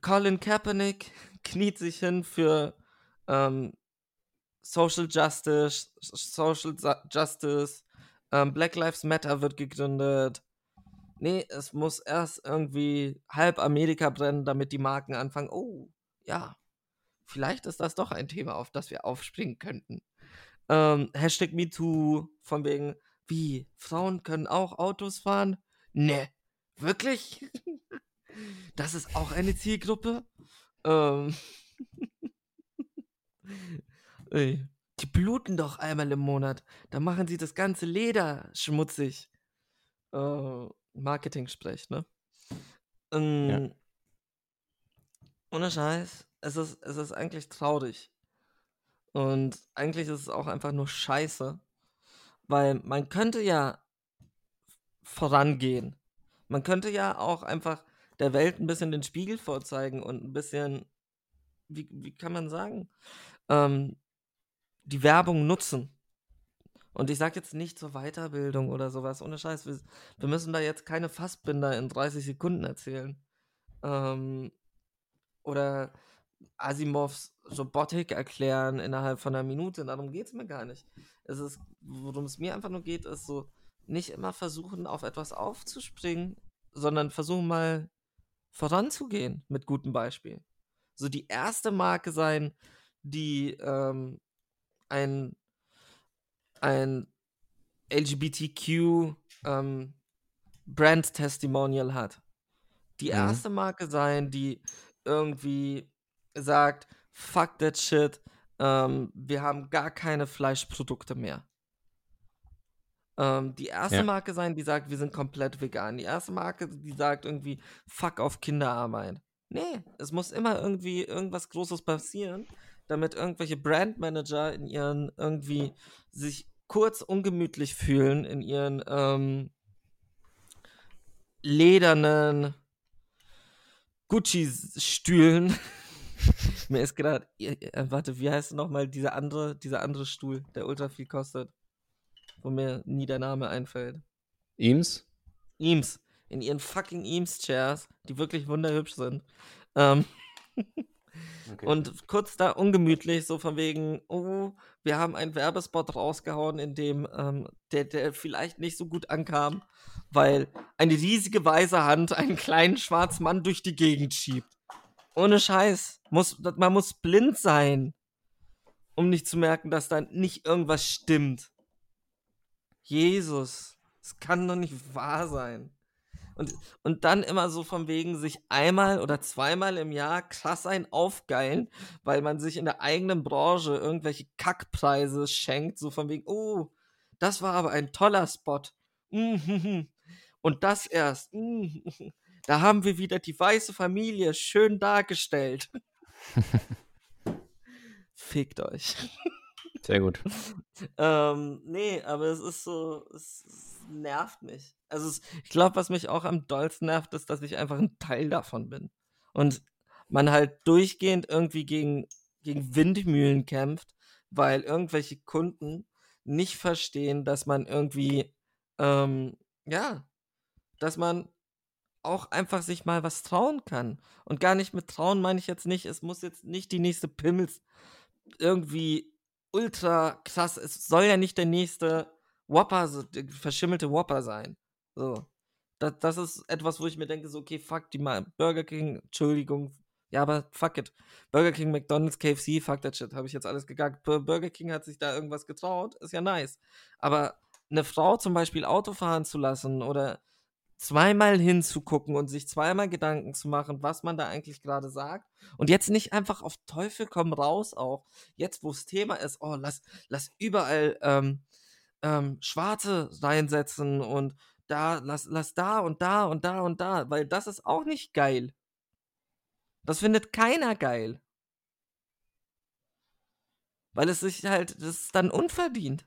Colin Kaepernick kniet sich hin für ähm, Social Justice, Social Justice, ähm, Black Lives Matter wird gegründet. Nee, es muss erst irgendwie halb Amerika brennen, damit die Marken anfangen. Oh, ja, vielleicht ist das doch ein Thema, auf das wir aufspringen könnten. Ähm, Hashtag MeToo, von wegen, wie, Frauen können auch Autos fahren? Ne, wirklich? Das ist auch eine Zielgruppe? Ähm. Ey, die bluten doch einmal im Monat. Da machen sie das ganze Leder schmutzig. Äh, Marketing-Sprech, ne? Ähm, Ohne Scheiß, es ist, es ist eigentlich traurig. Und eigentlich ist es auch einfach nur scheiße. Weil man könnte ja vorangehen. Man könnte ja auch einfach der Welt ein bisschen den Spiegel vorzeigen und ein bisschen, wie, wie kann man sagen, ähm, die Werbung nutzen. Und ich sage jetzt nicht zur Weiterbildung oder sowas, ohne Scheiß. Wir, wir müssen da jetzt keine Fassbinder in 30 Sekunden erzählen. Ähm, oder Asimovs Robotik erklären innerhalb von einer Minute. Darum geht es mir gar nicht. Es ist, worum es mir einfach nur geht, ist so, nicht immer versuchen, auf etwas aufzuspringen, sondern versuchen mal voranzugehen mit gutem Beispiel. So die erste Marke sein, die ähm, ein, ein LGBTQ ähm, Brand Testimonial hat. Die Mhm. erste Marke sein, die irgendwie sagt, fuck that shit, ähm, wir haben gar keine Fleischprodukte mehr. Ähm, die erste Ja. Marke sein, die sagt, wir sind komplett vegan. Die erste Marke, die sagt irgendwie, fuck auf Kinderarbeit. Nee, es muss immer irgendwie irgendwas Großes passieren, damit irgendwelche Brandmanager in ihren irgendwie sich kurz ungemütlich fühlen in ihren ähm, ledernen Gucci-Stühlen. Mir ist gerade, äh, warte, wie heißt nochmal dieser andere, dieser andere Stuhl, der ultra viel kostet, wo mir nie der Name einfällt. Eames? Eames. In ihren fucking Eames-Chairs, die wirklich wunderhübsch sind. Ähm, Okay. und kurz da ungemütlich, so von wegen, oh, wir haben einen Werbespot rausgehauen, in dem ähm, der, der vielleicht nicht so gut ankam, weil eine riesige weiße Hand einen kleinen schwarzen Mann durch die Gegend schiebt. Ohne Scheiß. Muss, man muss blind sein, um nicht zu merken, dass da nicht irgendwas stimmt. Jesus, es kann doch nicht wahr sein. Und, und dann immer so von wegen sich einmal oder zweimal im Jahr krass ein aufgeilen, weil man sich in der eigenen Branche irgendwelche Kackpreise schenkt, so von wegen, oh, das war aber ein toller Spot. Und das erst. Da haben wir wieder die weiße Familie schön dargestellt. Fickt euch. Sehr gut. Ähm, nee, aber es ist so, es, es nervt mich. Also es, ich glaube, was mich auch am dollsten nervt, ist, dass ich einfach ein Teil davon bin. Und man halt durchgehend irgendwie gegen, gegen Windmühlen kämpft, weil irgendwelche Kunden nicht verstehen, dass man irgendwie, ähm, ja, dass man auch einfach sich mal was trauen kann. Und gar nicht mit trauen meine ich jetzt nicht, es muss jetzt nicht die nächste Pimmels irgendwie ultra krass, es soll ja nicht der nächste Whopper, so- der verschimmelte Whopper sein. So. Das, das ist etwas, wo ich mir denke, so, okay, fuck, die mal Burger King, Entschuldigung, ja, aber fuck it. Burger King, McDonalds, KFC, fuck that shit, habe ich jetzt alles gegackt. Bur- Burger King hat sich da irgendwas getraut, ist ja nice. Aber eine Frau zum Beispiel Auto fahren zu lassen oder zweimal hinzugucken und sich zweimal Gedanken zu machen, was man da eigentlich gerade sagt. Und jetzt nicht einfach auf Teufel komm raus auch. Jetzt, wo es Thema ist, oh, lass, lass überall ähm, ähm, Schwarze reinsetzen und da, lass, lass da und da und da und da, weil das ist auch nicht geil. Das findet keiner geil. Weil es sich halt, das ist dann unverdient.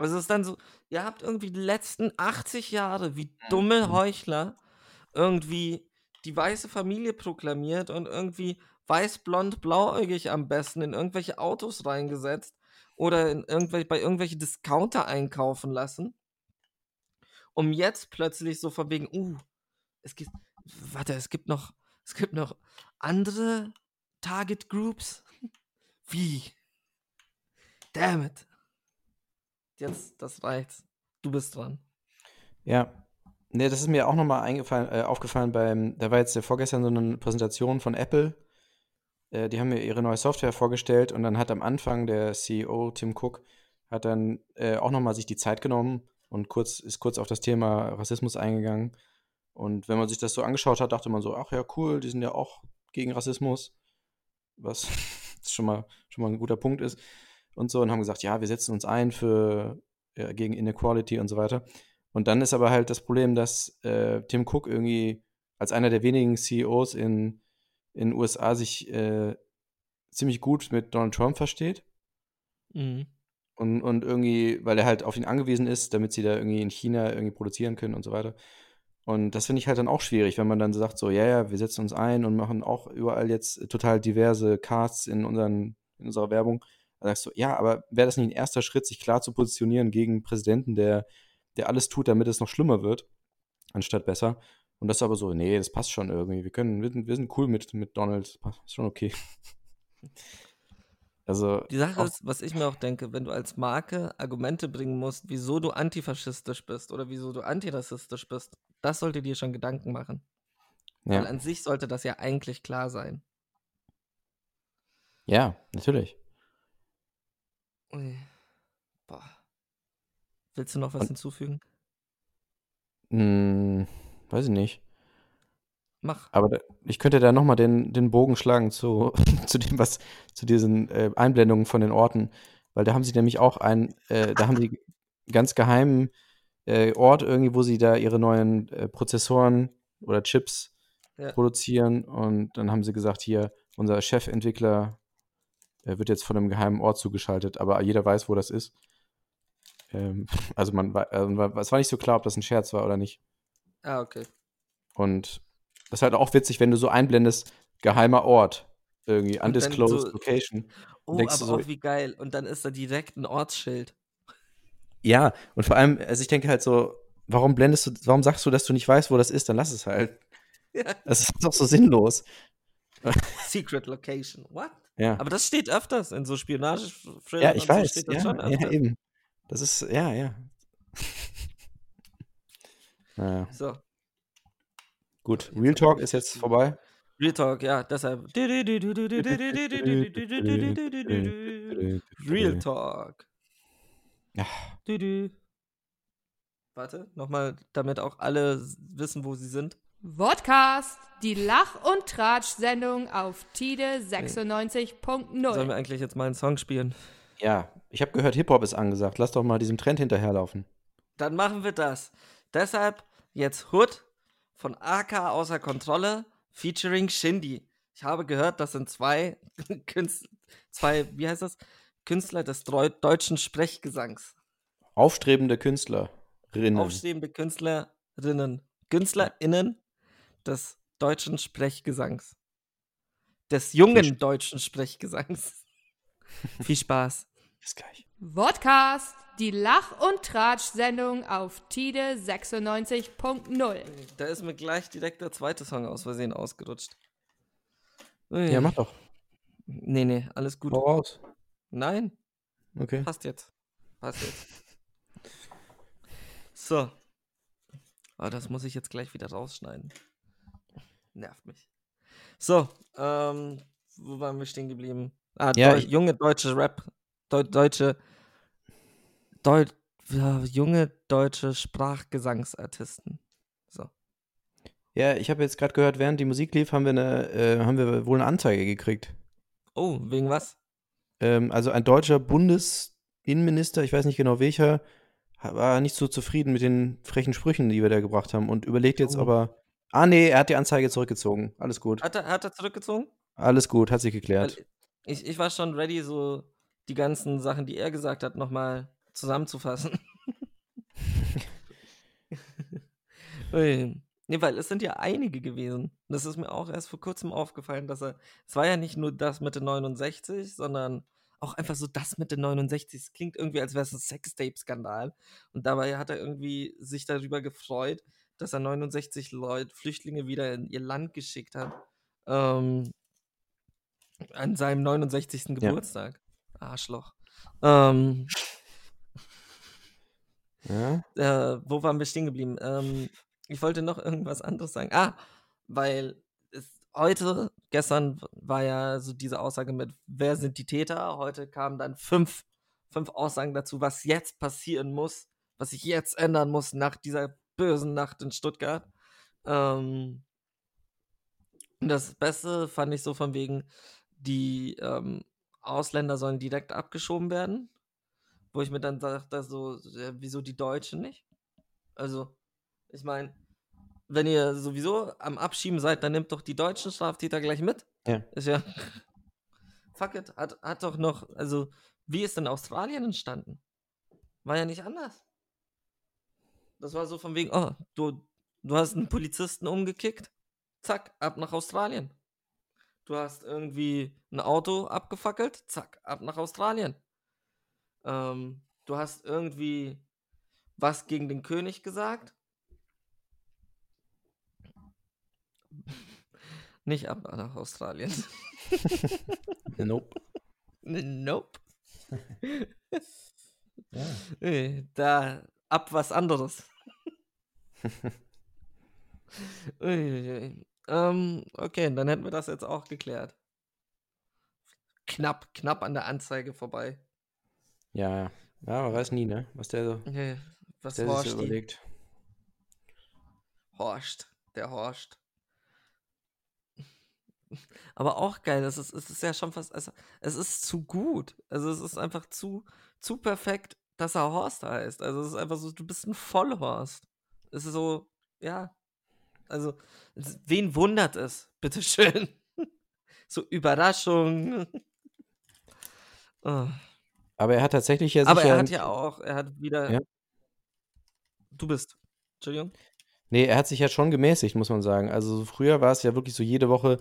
Also es ist dann so, ihr habt irgendwie die letzten 80 Jahre wie dumme Mhm. Heuchler irgendwie die weiße Familie proklamiert und irgendwie weiß, blond, blauäugig am besten in irgendwelche Autos reingesetzt oder in irgendwelche, bei irgendwelche Discounter einkaufen lassen, um jetzt plötzlich so von wegen, uh, es gibt, warte, es gibt noch, es gibt noch andere Target Groups. Wie? Damn it. Jetzt, das reicht's. Du bist dran. Ja. Nee, das ist mir auch nochmal eingefallen, äh, aufgefallen beim, da war jetzt äh, vorgestern so eine Präsentation von Apple. Äh, die haben mir ihre neue Software vorgestellt und dann hat am Anfang der CEO Tim Cook hat dann äh, auch nochmal sich die Zeit genommen und kurz, ist kurz auf das Thema Rassismus eingegangen. Und wenn man sich das so angeschaut hat, dachte man so, ach ja, cool, die sind ja auch gegen Rassismus, was schon mal, schon mal ein guter Punkt ist. Und so, und haben gesagt, ja, wir setzen uns ein für ja, gegen Inequality und so weiter. Und dann ist aber halt das Problem, dass äh, Tim Cook irgendwie als einer der wenigen CEOs in in den USA sich äh, ziemlich gut mit Donald Trump versteht. Mhm. Und, und irgendwie, weil er halt auf ihn angewiesen ist, damit sie da irgendwie in China irgendwie produzieren können und so weiter. Und das finde ich halt dann auch schwierig, wenn man dann sagt, so, ja, ja, wir setzen uns ein und machen auch überall jetzt total diverse Casts in, unseren, in unserer Werbung. Da sagst du, ja, aber wäre das nicht ein erster Schritt, sich klar zu positionieren gegen einen Präsidenten, der, der alles tut, damit es noch schlimmer wird, anstatt besser? Und das ist aber so, nee, das passt schon irgendwie. Wir können, wir sind, wir sind cool mit, mit Donald, ist schon okay. Also, Die Sache ist, was ich mir auch denke, wenn du als Marke Argumente bringen musst, wieso du antifaschistisch bist oder wieso du antirassistisch bist, das sollte dir schon Gedanken machen. Weil ja, an sich sollte das ja eigentlich klar sein. ja, natürlich. Ui. Boah. Willst du noch was Und- hinzufügen? Hm, weiß ich nicht. Mach. Aber da, ich könnte da nochmal den, den Bogen schlagen zu, zu dem, was, zu diesen äh, Einblendungen von den Orten. Weil da haben sie nämlich auch ein, äh, da haben sie einen ganz geheimen äh, Ort irgendwie, wo sie da ihre neuen äh, Prozessoren oder Chips Ja. produzieren. Und dann haben sie gesagt, hier, unser Chefentwickler äh, wird jetzt von einem geheimen Ort zugeschaltet, aber jeder weiß, wo das ist. Ähm, also man also es war nicht so klar, ob das ein Scherz war oder nicht. Ah, okay. Und das ist halt auch witzig, wenn du so einblendest, geheimer Ort, irgendwie, Und undisclosed so- location. Oh, aber so- auch wie geil. Und dann ist da direkt ein Ortsschild. Ja, und vor allem, also ich denke halt so, warum blendest du, warum sagst du, dass du nicht weißt, wo das ist? Dann lass es halt. Ja. Das ist doch so sinnlos. Secret Location. What? Ja, Aber das steht öfters in so spionage ja ich weiß. Steht das Ja, ja, eben. Das ist, ja, ja. Naja, So. gut. Real Talk ist jetzt vorbei. Real Talk, ja, deshalb. Real Talk. Ja. Warte, nochmal, damit auch alle wissen, wo sie sind. Vodcast, die Lach- und Tratsch-Sendung auf Tide Sollen 96.0. wir eigentlich jetzt mal einen Song spielen? Ja, ich habe gehört, Hip-Hop ist angesagt. Lass doch mal diesem Trend hinterherlaufen. Dann machen wir das. Deshalb jetzt Hood von AK außer Kontrolle featuring Shindy. Ich habe gehört, das sind zwei Künstler, zwei, wie heißt das? Künstler des deutschen Sprechgesangs. Aufstrebende Künstlerinnen. Aufstehende Künstlerinnen. KünstlerInnen des deutschen Sprechgesangs. Des jungen Viel deutschen Sprechgesangs. Viel Spaß. Bis gleich. Vodcast, die Lach- und Tratsch-Sendung auf Tide 96.0. Da ist mir gleich direkt der zweite Song aus Versehen ausgerutscht. Ui. Ja, mach doch. Nee, nee, alles gut. Hau raus. Nein, Okay. passt jetzt. Passt jetzt. So. Aber das muss ich jetzt gleich wieder rausschneiden. Nervt mich. So, ähm, wo waren wir stehen geblieben? Ah, Ja, Deu junge deutsche Rap. Deu deutsche. Deu ja, junge deutsche Sprachgesangsartisten. So. Ja, ich habe jetzt gerade gehört, während die Musik lief, haben wir, eine, äh, haben wir wohl eine Anzeige gekriegt. Oh, wegen was? Ähm, also ein deutscher Bundesinnenminister, ich weiß nicht genau welcher, war nicht so zufrieden mit den frechen Sprüchen, die wir da gebracht haben und überlegt jetzt, Oh. ob er. Ah, nee, er hat die Anzeige zurückgezogen. Alles gut. Hat er, hat er zurückgezogen? Alles gut, hat sich geklärt. Ich, ich war schon ready, so die ganzen Sachen, die er gesagt hat, nochmal zusammenzufassen. Ui. nee, weil es sind ja einige gewesen. Das ist mir auch erst vor kurzem aufgefallen, dass er. Es war ja nicht nur das mit den 69, sondern auch einfach so das mit den 69. Es klingt irgendwie, als wäre es ein Sextape-Skandal. Und dabei hat er irgendwie sich darüber gefreut, dass er 69 Leute, Flüchtlinge wieder in ihr Land geschickt hat. Ähm, an seinem 69. Geburtstag. Arschloch. Ähm, Ja? äh, wo waren wir stehen geblieben? Ähm, ich wollte noch irgendwas anderes sagen. Ah, weil es, heute, gestern war ja so diese Aussage mit, wer sind die Täter? Heute kamen dann fünf, fünf Aussagen dazu, was jetzt passieren muss, was sich jetzt ändern muss nach dieser bösen Nacht in Stuttgart. Ähm, das Beste fand ich so von wegen, die ähm, Ausländer sollen direkt abgeschoben werden. Wo ich mir dann dachte, so, ja, wieso die Deutschen nicht? Also, ich meine, wenn ihr sowieso am Abschieben seid, dann nehmt doch die deutschen Straftäter gleich mit. Ja. Ist ja. Fuck it, hat, hat doch noch, also, wie ist denn Australien entstanden? War ja nicht anders. Das war so von wegen, oh, du, du hast einen Polizisten umgekickt, zack, ab nach Australien. Du hast irgendwie ein Auto abgefackelt, zack, ab nach Australien. Ähm, du hast irgendwie was gegen den König gesagt. Nicht ab nach Australien. Nope. nope. Ja. Da ab was anderes. Ähm, okay, dann hätten wir das jetzt auch geklärt. Knapp, knapp an der Anzeige vorbei. Ja, ja, man weiß nie, ne? Was der so, Nee, was der sich Horst so die- überlegt. Horst, der Horst. Aber auch geil, es ist, es ist ja schon fast, also, es ist zu gut. Also es ist einfach zu, zu perfekt, dass er Horst heißt. Also es ist einfach so, du bist ein Vollhorst. Es ist so, ja. Also, wen wundert es? Bitteschön. So Überraschung. Oh. Aber er hat tatsächlich ja Aber er hat ja auch, er hat wieder. Ja. Du bist. Entschuldigung. Nee, er hat sich ja schon gemäßigt, muss man sagen. Also so früher war es ja wirklich so jede Woche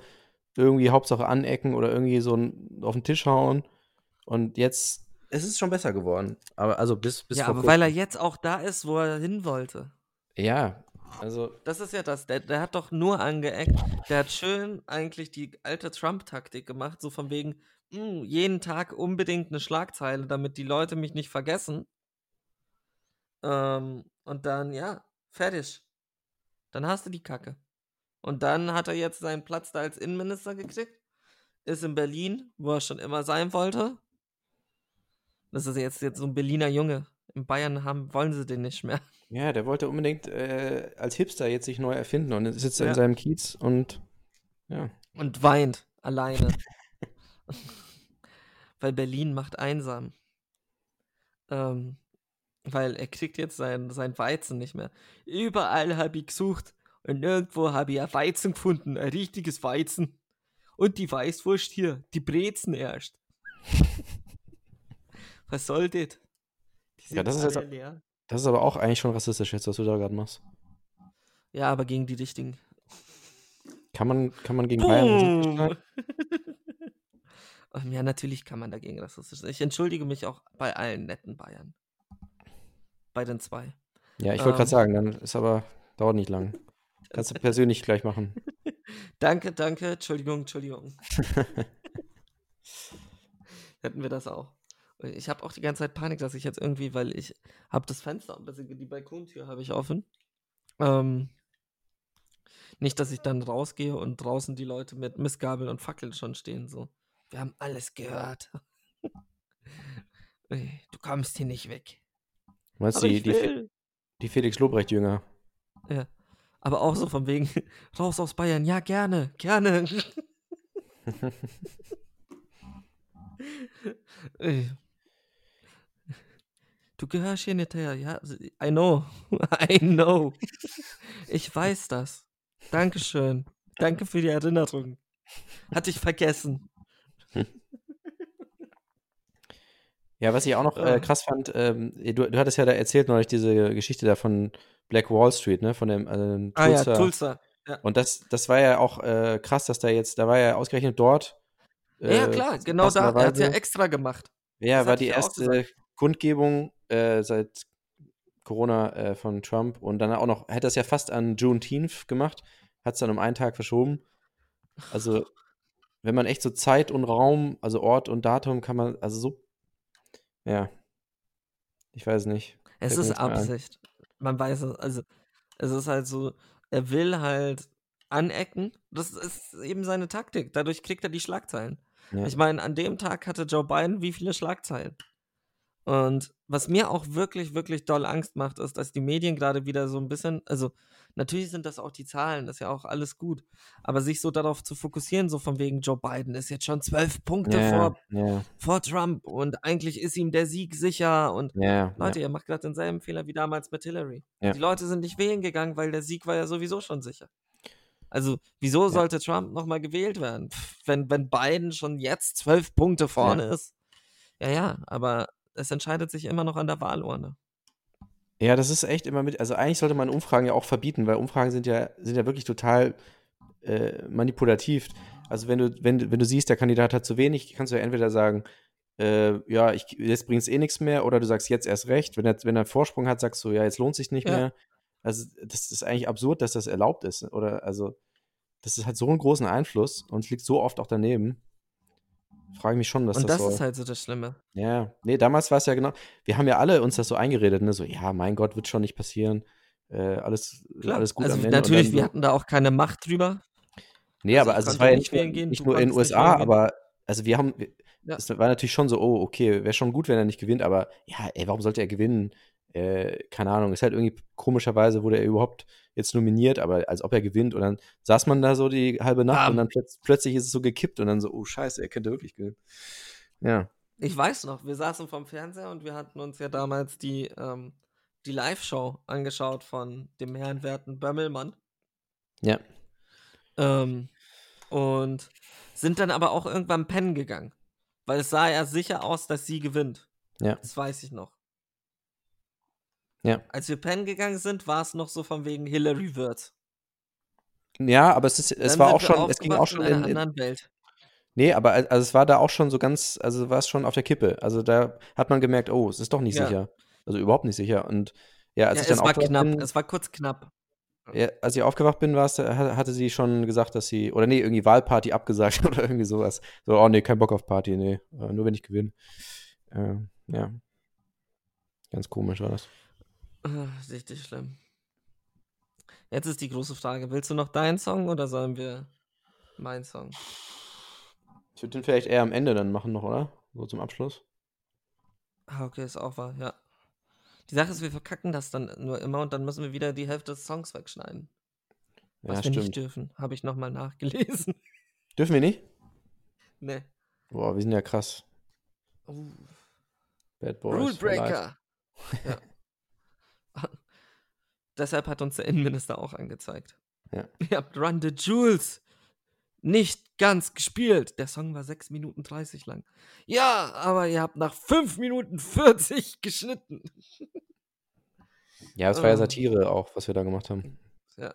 irgendwie Hauptsache anecken oder irgendwie so auf den Tisch hauen. Und jetzt, es ist schon besser geworden. Aber also bis, bis ja, aber weil er jetzt auch da ist, wo er hin wollte. Ja, also Das ist ja das. Der, der hat doch nur angeeckt. Der hat schön eigentlich die alte Trump-Taktik gemacht, so von wegen, "Mm, jeden Tag unbedingt eine Schlagzeile, damit die Leute mich nicht vergessen. Ähm, und dann, ja, fertig. Dann hast du die Kacke. Und dann hat er jetzt seinen Platz da als Innenminister gekriegt. Ist in Berlin, wo er schon immer sein wollte. Das ist jetzt, jetzt so ein Berliner Junge. In Bayern haben, wollen sie den nicht mehr. Ja, der wollte unbedingt äh, als Hipster jetzt sich neu erfinden und sitzt Ja. in seinem Kiez und ja. Und weint alleine. weil Berlin macht einsam. Ähm, weil er kriegt jetzt sein, sein Weizen nicht mehr. Überall habe ich gesucht und nirgendwo habe ich ein Weizen gefunden, ein richtiges Weizen. Und die Weißwurst hier, die Brezen erst. Was soll das? Ja, das ist jetzt leer. Das ist aber auch eigentlich schon rassistisch jetzt, was du da gerade machst. Ja, aber gegen die richtigen. Kann man, kann man gegen Bayern rassistisch sein? Ähm, Ja, natürlich kann man dagegen rassistisch sein. Ich entschuldige mich auch bei allen netten Bayern. Bei den zwei. Ja, ich wollte gerade Ähm. sagen, dann ist aber, dauert nicht lang. Kannst du persönlich gleich machen. Danke, danke. Entschuldigung, Entschuldigung. Hätten wir das auch. Ich habe auch die ganze Zeit Panik, dass ich jetzt irgendwie, weil ich habe das Fenster, die Balkontür habe ich offen. Ähm, nicht, dass ich dann rausgehe und draußen die Leute mit Missgabeln und Fackeln schon stehen. So, wir haben alles gehört. Du kommst hier nicht weg. Du meinst Aber die, die, die Felix Lobrecht-Jünger? Ja. Aber auch so von wegen, raus aus Bayern, ja, gerne, gerne. Du gehörst hier nicht her, ja? I know. I know. Ich weiß das. Dankeschön. Danke für die Erinnerung. Hatte ich vergessen. Ja, was ich auch noch Ja. äh, krass fand, ähm, du, du hattest ja da erzählt neulich diese Geschichte da von Black Wall Street, ne? Von dem ähm, Ah ja, Tulsa. Tulsa. Und das, das war ja auch äh, krass, dass da jetzt, da war ja ausgerechnet dort. Ja, ja, äh, klar, genau da. Er hat ja passenderweise- extra gemacht. Ja, Das war die ja erste. Kundgebung äh, seit Corona äh, von Trump und dann auch noch, hätte das ja fast an Juneteenth gemacht, hat es dann um einen Tag verschoben. Also, wenn man echt so Zeit und Raum, also Ort und Datum kann man, also so, ja, ich weiß nicht. Es Fällt ist. Absicht. Man weiß es, also es ist halt so, er will halt anecken. Das ist eben seine Taktik. Dadurch kriegt er die Schlagzeilen. Ja. Ich meine, an dem Tag hatte Joe Biden wie viele Schlagzeilen? Und was mir auch wirklich, wirklich doll Angst macht, ist, dass die Medien gerade wieder so ein bisschen, also natürlich sind das auch die Zahlen, das ist ja auch alles gut, aber sich so darauf zu fokussieren, so von wegen Joe Biden ist jetzt schon zwölf Punkte ja, vor, ja, vor Trump und eigentlich ist ihm der Sieg sicher und ja, Leute, ihr macht gerade denselben Fehler wie damals mit Hillary. Die Leute sind nicht wählen gegangen, weil der Sieg war ja sowieso schon sicher. Also, wieso sollte Trump nochmal gewählt werden? Wenn, wenn Biden schon jetzt zwölf Punkte vorne ist. Ja, ja, aber es entscheidet sich immer noch an der Wahlurne. Ja, das ist echt immer mit. Also eigentlich sollte man Umfragen ja auch verbieten, weil Umfragen sind ja, sind ja wirklich total äh, manipulativ. Also wenn du, wenn, wenn du siehst, der Kandidat hat zu wenig, kannst du ja entweder sagen, äh, ja, ich, jetzt bringt es eh nichts mehr, oder du sagst jetzt erst recht. Wenn er, wenn er einen Vorsprung hat, sagst du, ja, jetzt lohnt sich nicht Ja. mehr. Also das ist eigentlich absurd, dass das erlaubt ist. Oder also, das ist halt so einen großen Einfluss und es liegt so oft auch daneben. Frage mich schon, was Und das das soll. ist halt so das Schlimme. Ja, nee, damals war es ja genau. Wir haben ja alle uns das so eingeredet, ne? So, ja, mein Gott, wird schon nicht passieren. Äh, alles, Klar. alles gut also am Ende. Und natürlich, dann wir so- hatten da auch keine Macht drüber. Nee, also aber also es war ja nicht nur- gehen, nicht nur in den USA, aber also wir haben, Ja. es war natürlich schon so, oh, okay, wäre schon gut, wenn er nicht gewinnt, aber ja, ey, warum sollte er gewinnen? Äh, keine Ahnung, ist halt irgendwie komischerweise wurde er überhaupt jetzt nominiert, aber als ob er gewinnt und dann saß man da so die halbe Nacht Bam. und dann plötz plötzlich ist es so gekippt und dann so, oh Scheiße, er könnte wirklich gewinnen. Ja. Ich weiß noch, wir saßen vorm Fernseher und wir hatten uns ja damals die, ähm, die Live-Show angeschaut von dem Herrn Werten Bömmelmann. Ja. Ähm, und sind dann aber auch irgendwann pennen gegangen. Weil es sah ja sicher aus, dass sie gewinnt. Ja. Das weiß ich noch. Ja. Als wir pennen gegangen sind, war es noch so von wegen Hillary wird. Ja, aber es ist, es Dann war auch schon, es ging auch schon in in, einer in, anderen Welt. Nee, aber al- also es war da auch schon so ganz, also war es schon auf der Kippe. Also da hat man gemerkt, oh, es ist doch nicht Ja. sicher. Also überhaupt nicht sicher. Und ja, als Ja, ich dann es war aufgewacht knapp. bin, Es war kurz knapp. ja, als ich aufgewacht bin, war es, da ha- hatte sie schon gesagt, dass sie, oder nee, irgendwie Wahlparty abgesagt oder irgendwie sowas. So, oh nee, kein Bock auf Party, nee, äh, nur wenn ich gewinne. Äh, ja. Ganz komisch war das. Richtig schlimm. Jetzt ist die große Frage: Willst du noch deinen Song oder sollen wir meinen Song? Ich würde den vielleicht eher am Ende dann machen noch, oder? So zum Abschluss. Ah, okay, ist auch wahr, ja. Die Sache ist, wir verkacken das dann nur immer und dann müssen wir wieder die Hälfte des Songs wegschneiden. Ja, Was wir nicht stimmt. dürfen. Habe ich nochmal nachgelesen. Dürfen wir nicht? ne. Boah, wir sind ja krass. Uh, Bad Boys. Rule. Breaker. ja. Deshalb hat uns der Innenminister auch angezeigt. Ja. Ihr habt Run the Jewels nicht ganz gespielt. Der Song war 6 Minuten 30 lang. Ja, aber ihr habt nach 5 Minuten 40 geschnitten. Ja, es war ja Ähm. Satire auch, was wir da gemacht haben. Ja.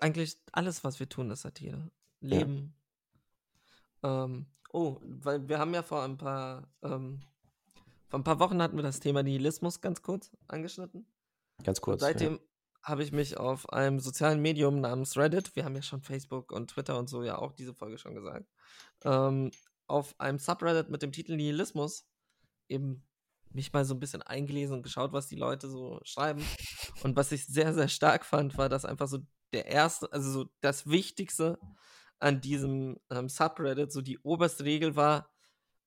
Eigentlich alles, was wir tun, ist Satire. Leben. Ähm, oh, weil wir haben ja vor ein paar, ähm, vor ein paar Wochen hatten wir das Thema Nihilismus ganz kurz angeschnitten. Ganz Und kurz. seitdem habe ich mich auf einem sozialen Medium namens Reddit, wir haben ja schon Facebook und Twitter und so ja auch diese Folge schon gesagt, ähm, auf einem Subreddit mit dem Titel Nihilismus eben mich mal so ein bisschen eingelesen und geschaut, was die Leute so schreiben. Und was ich sehr, sehr stark fand, war, dass einfach so der erste, also so das Wichtigste an diesem ähm, Subreddit, so die oberste Regel war,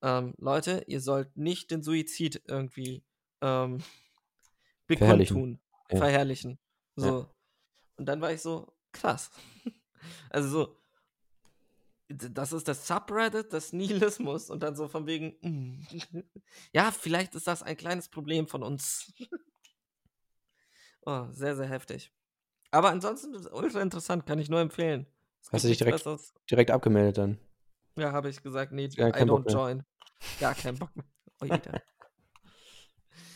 ähm, Leute, ihr sollt nicht den Suizid irgendwie ähm, Verherrlichen. bekundtun, Ja. verherrlichen. So. Und dann war ich so, krass. Also so, das ist das Subreddit des Nihilismus und dann so von wegen, mm, ja, vielleicht ist das ein kleines Problem von uns. oh, sehr, sehr heftig. Aber ansonsten ist es ultra interessant, kann ich nur empfehlen. Es Hast du dich direkt-. Direkt abgemeldet dann. Ja, habe ich gesagt, nee, Ja, I don't join. Ja, kein Bock mehr. Oh, jeder.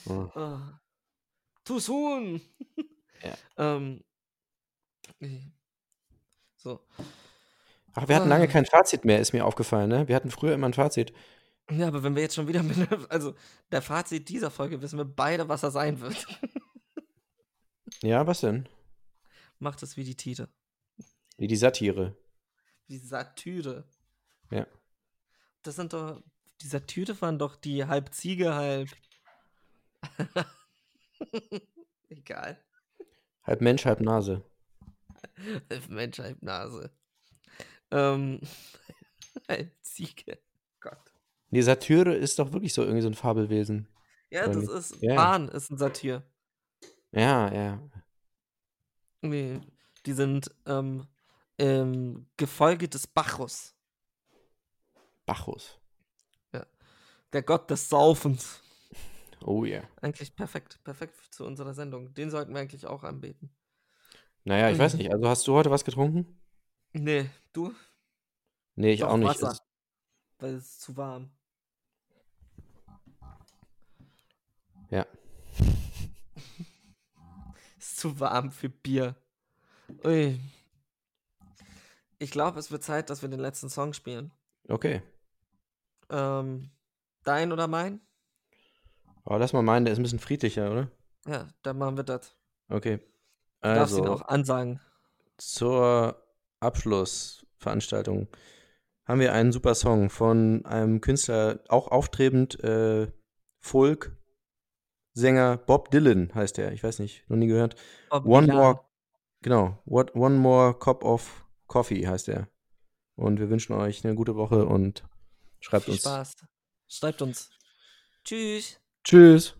Oh. oh. Too soon! Ja. ähm, so. Ach, wir hatten lange Ah. kein Fazit mehr, ist mir aufgefallen, ne? Wir hatten früher immer ein Fazit. Ja, aber wenn wir jetzt schon wieder mit, also der Fazit dieser Folge wissen wir beide, was er sein wird. Ja, was denn? Macht es wie die Tite. Wie die Satire. Die Satire. Ja. Das sind doch, die Satire waren doch die halb Ziege, halb. Egal. Halb Mensch, halb Nase. Mensch, halb Nase. Ähm, halb Ziege. Gott. Die Satire ist doch wirklich so irgendwie so ein Fabelwesen. Ja, Oder das ist, Ja. Bahn ist ein Satir. Ja, ja. Nee, die sind ähm, im Gefolge des Bacchus, Bacchus. Der Gott des Saufens. Oh ja. Eigentlich perfekt, perfekt zu unserer Sendung. Den sollten wir eigentlich auch anbeten. Naja, ich weiß nicht. Also hast du heute was getrunken? Nee, du? Nee, ich Doch, auch nicht. Wasser. Es- Weil es ist zu warm. Ja. ist zu warm für Bier. Ui. Ich glaube, es wird Zeit, dass wir den letzten Song spielen. Okay. Ähm, dein oder mein? Aber lass mal meinen, der ist ein bisschen friedlicher, oder? Ja, dann machen wir das. Okay. Du darfst ihn Also, auch ansagen. zur Abschlussveranstaltung haben wir einen super Song von einem Künstler, auch auftretend, äh, Folk, Sänger Bob Dylan heißt er. Ich weiß nicht, noch nie gehört. Bob One Dylan. More, genau, what, One More Cup of Coffee heißt er. Und wir wünschen euch eine gute Woche und schreibt Viel uns. Spaß. Schreibt uns. Tschüss. Tschüss.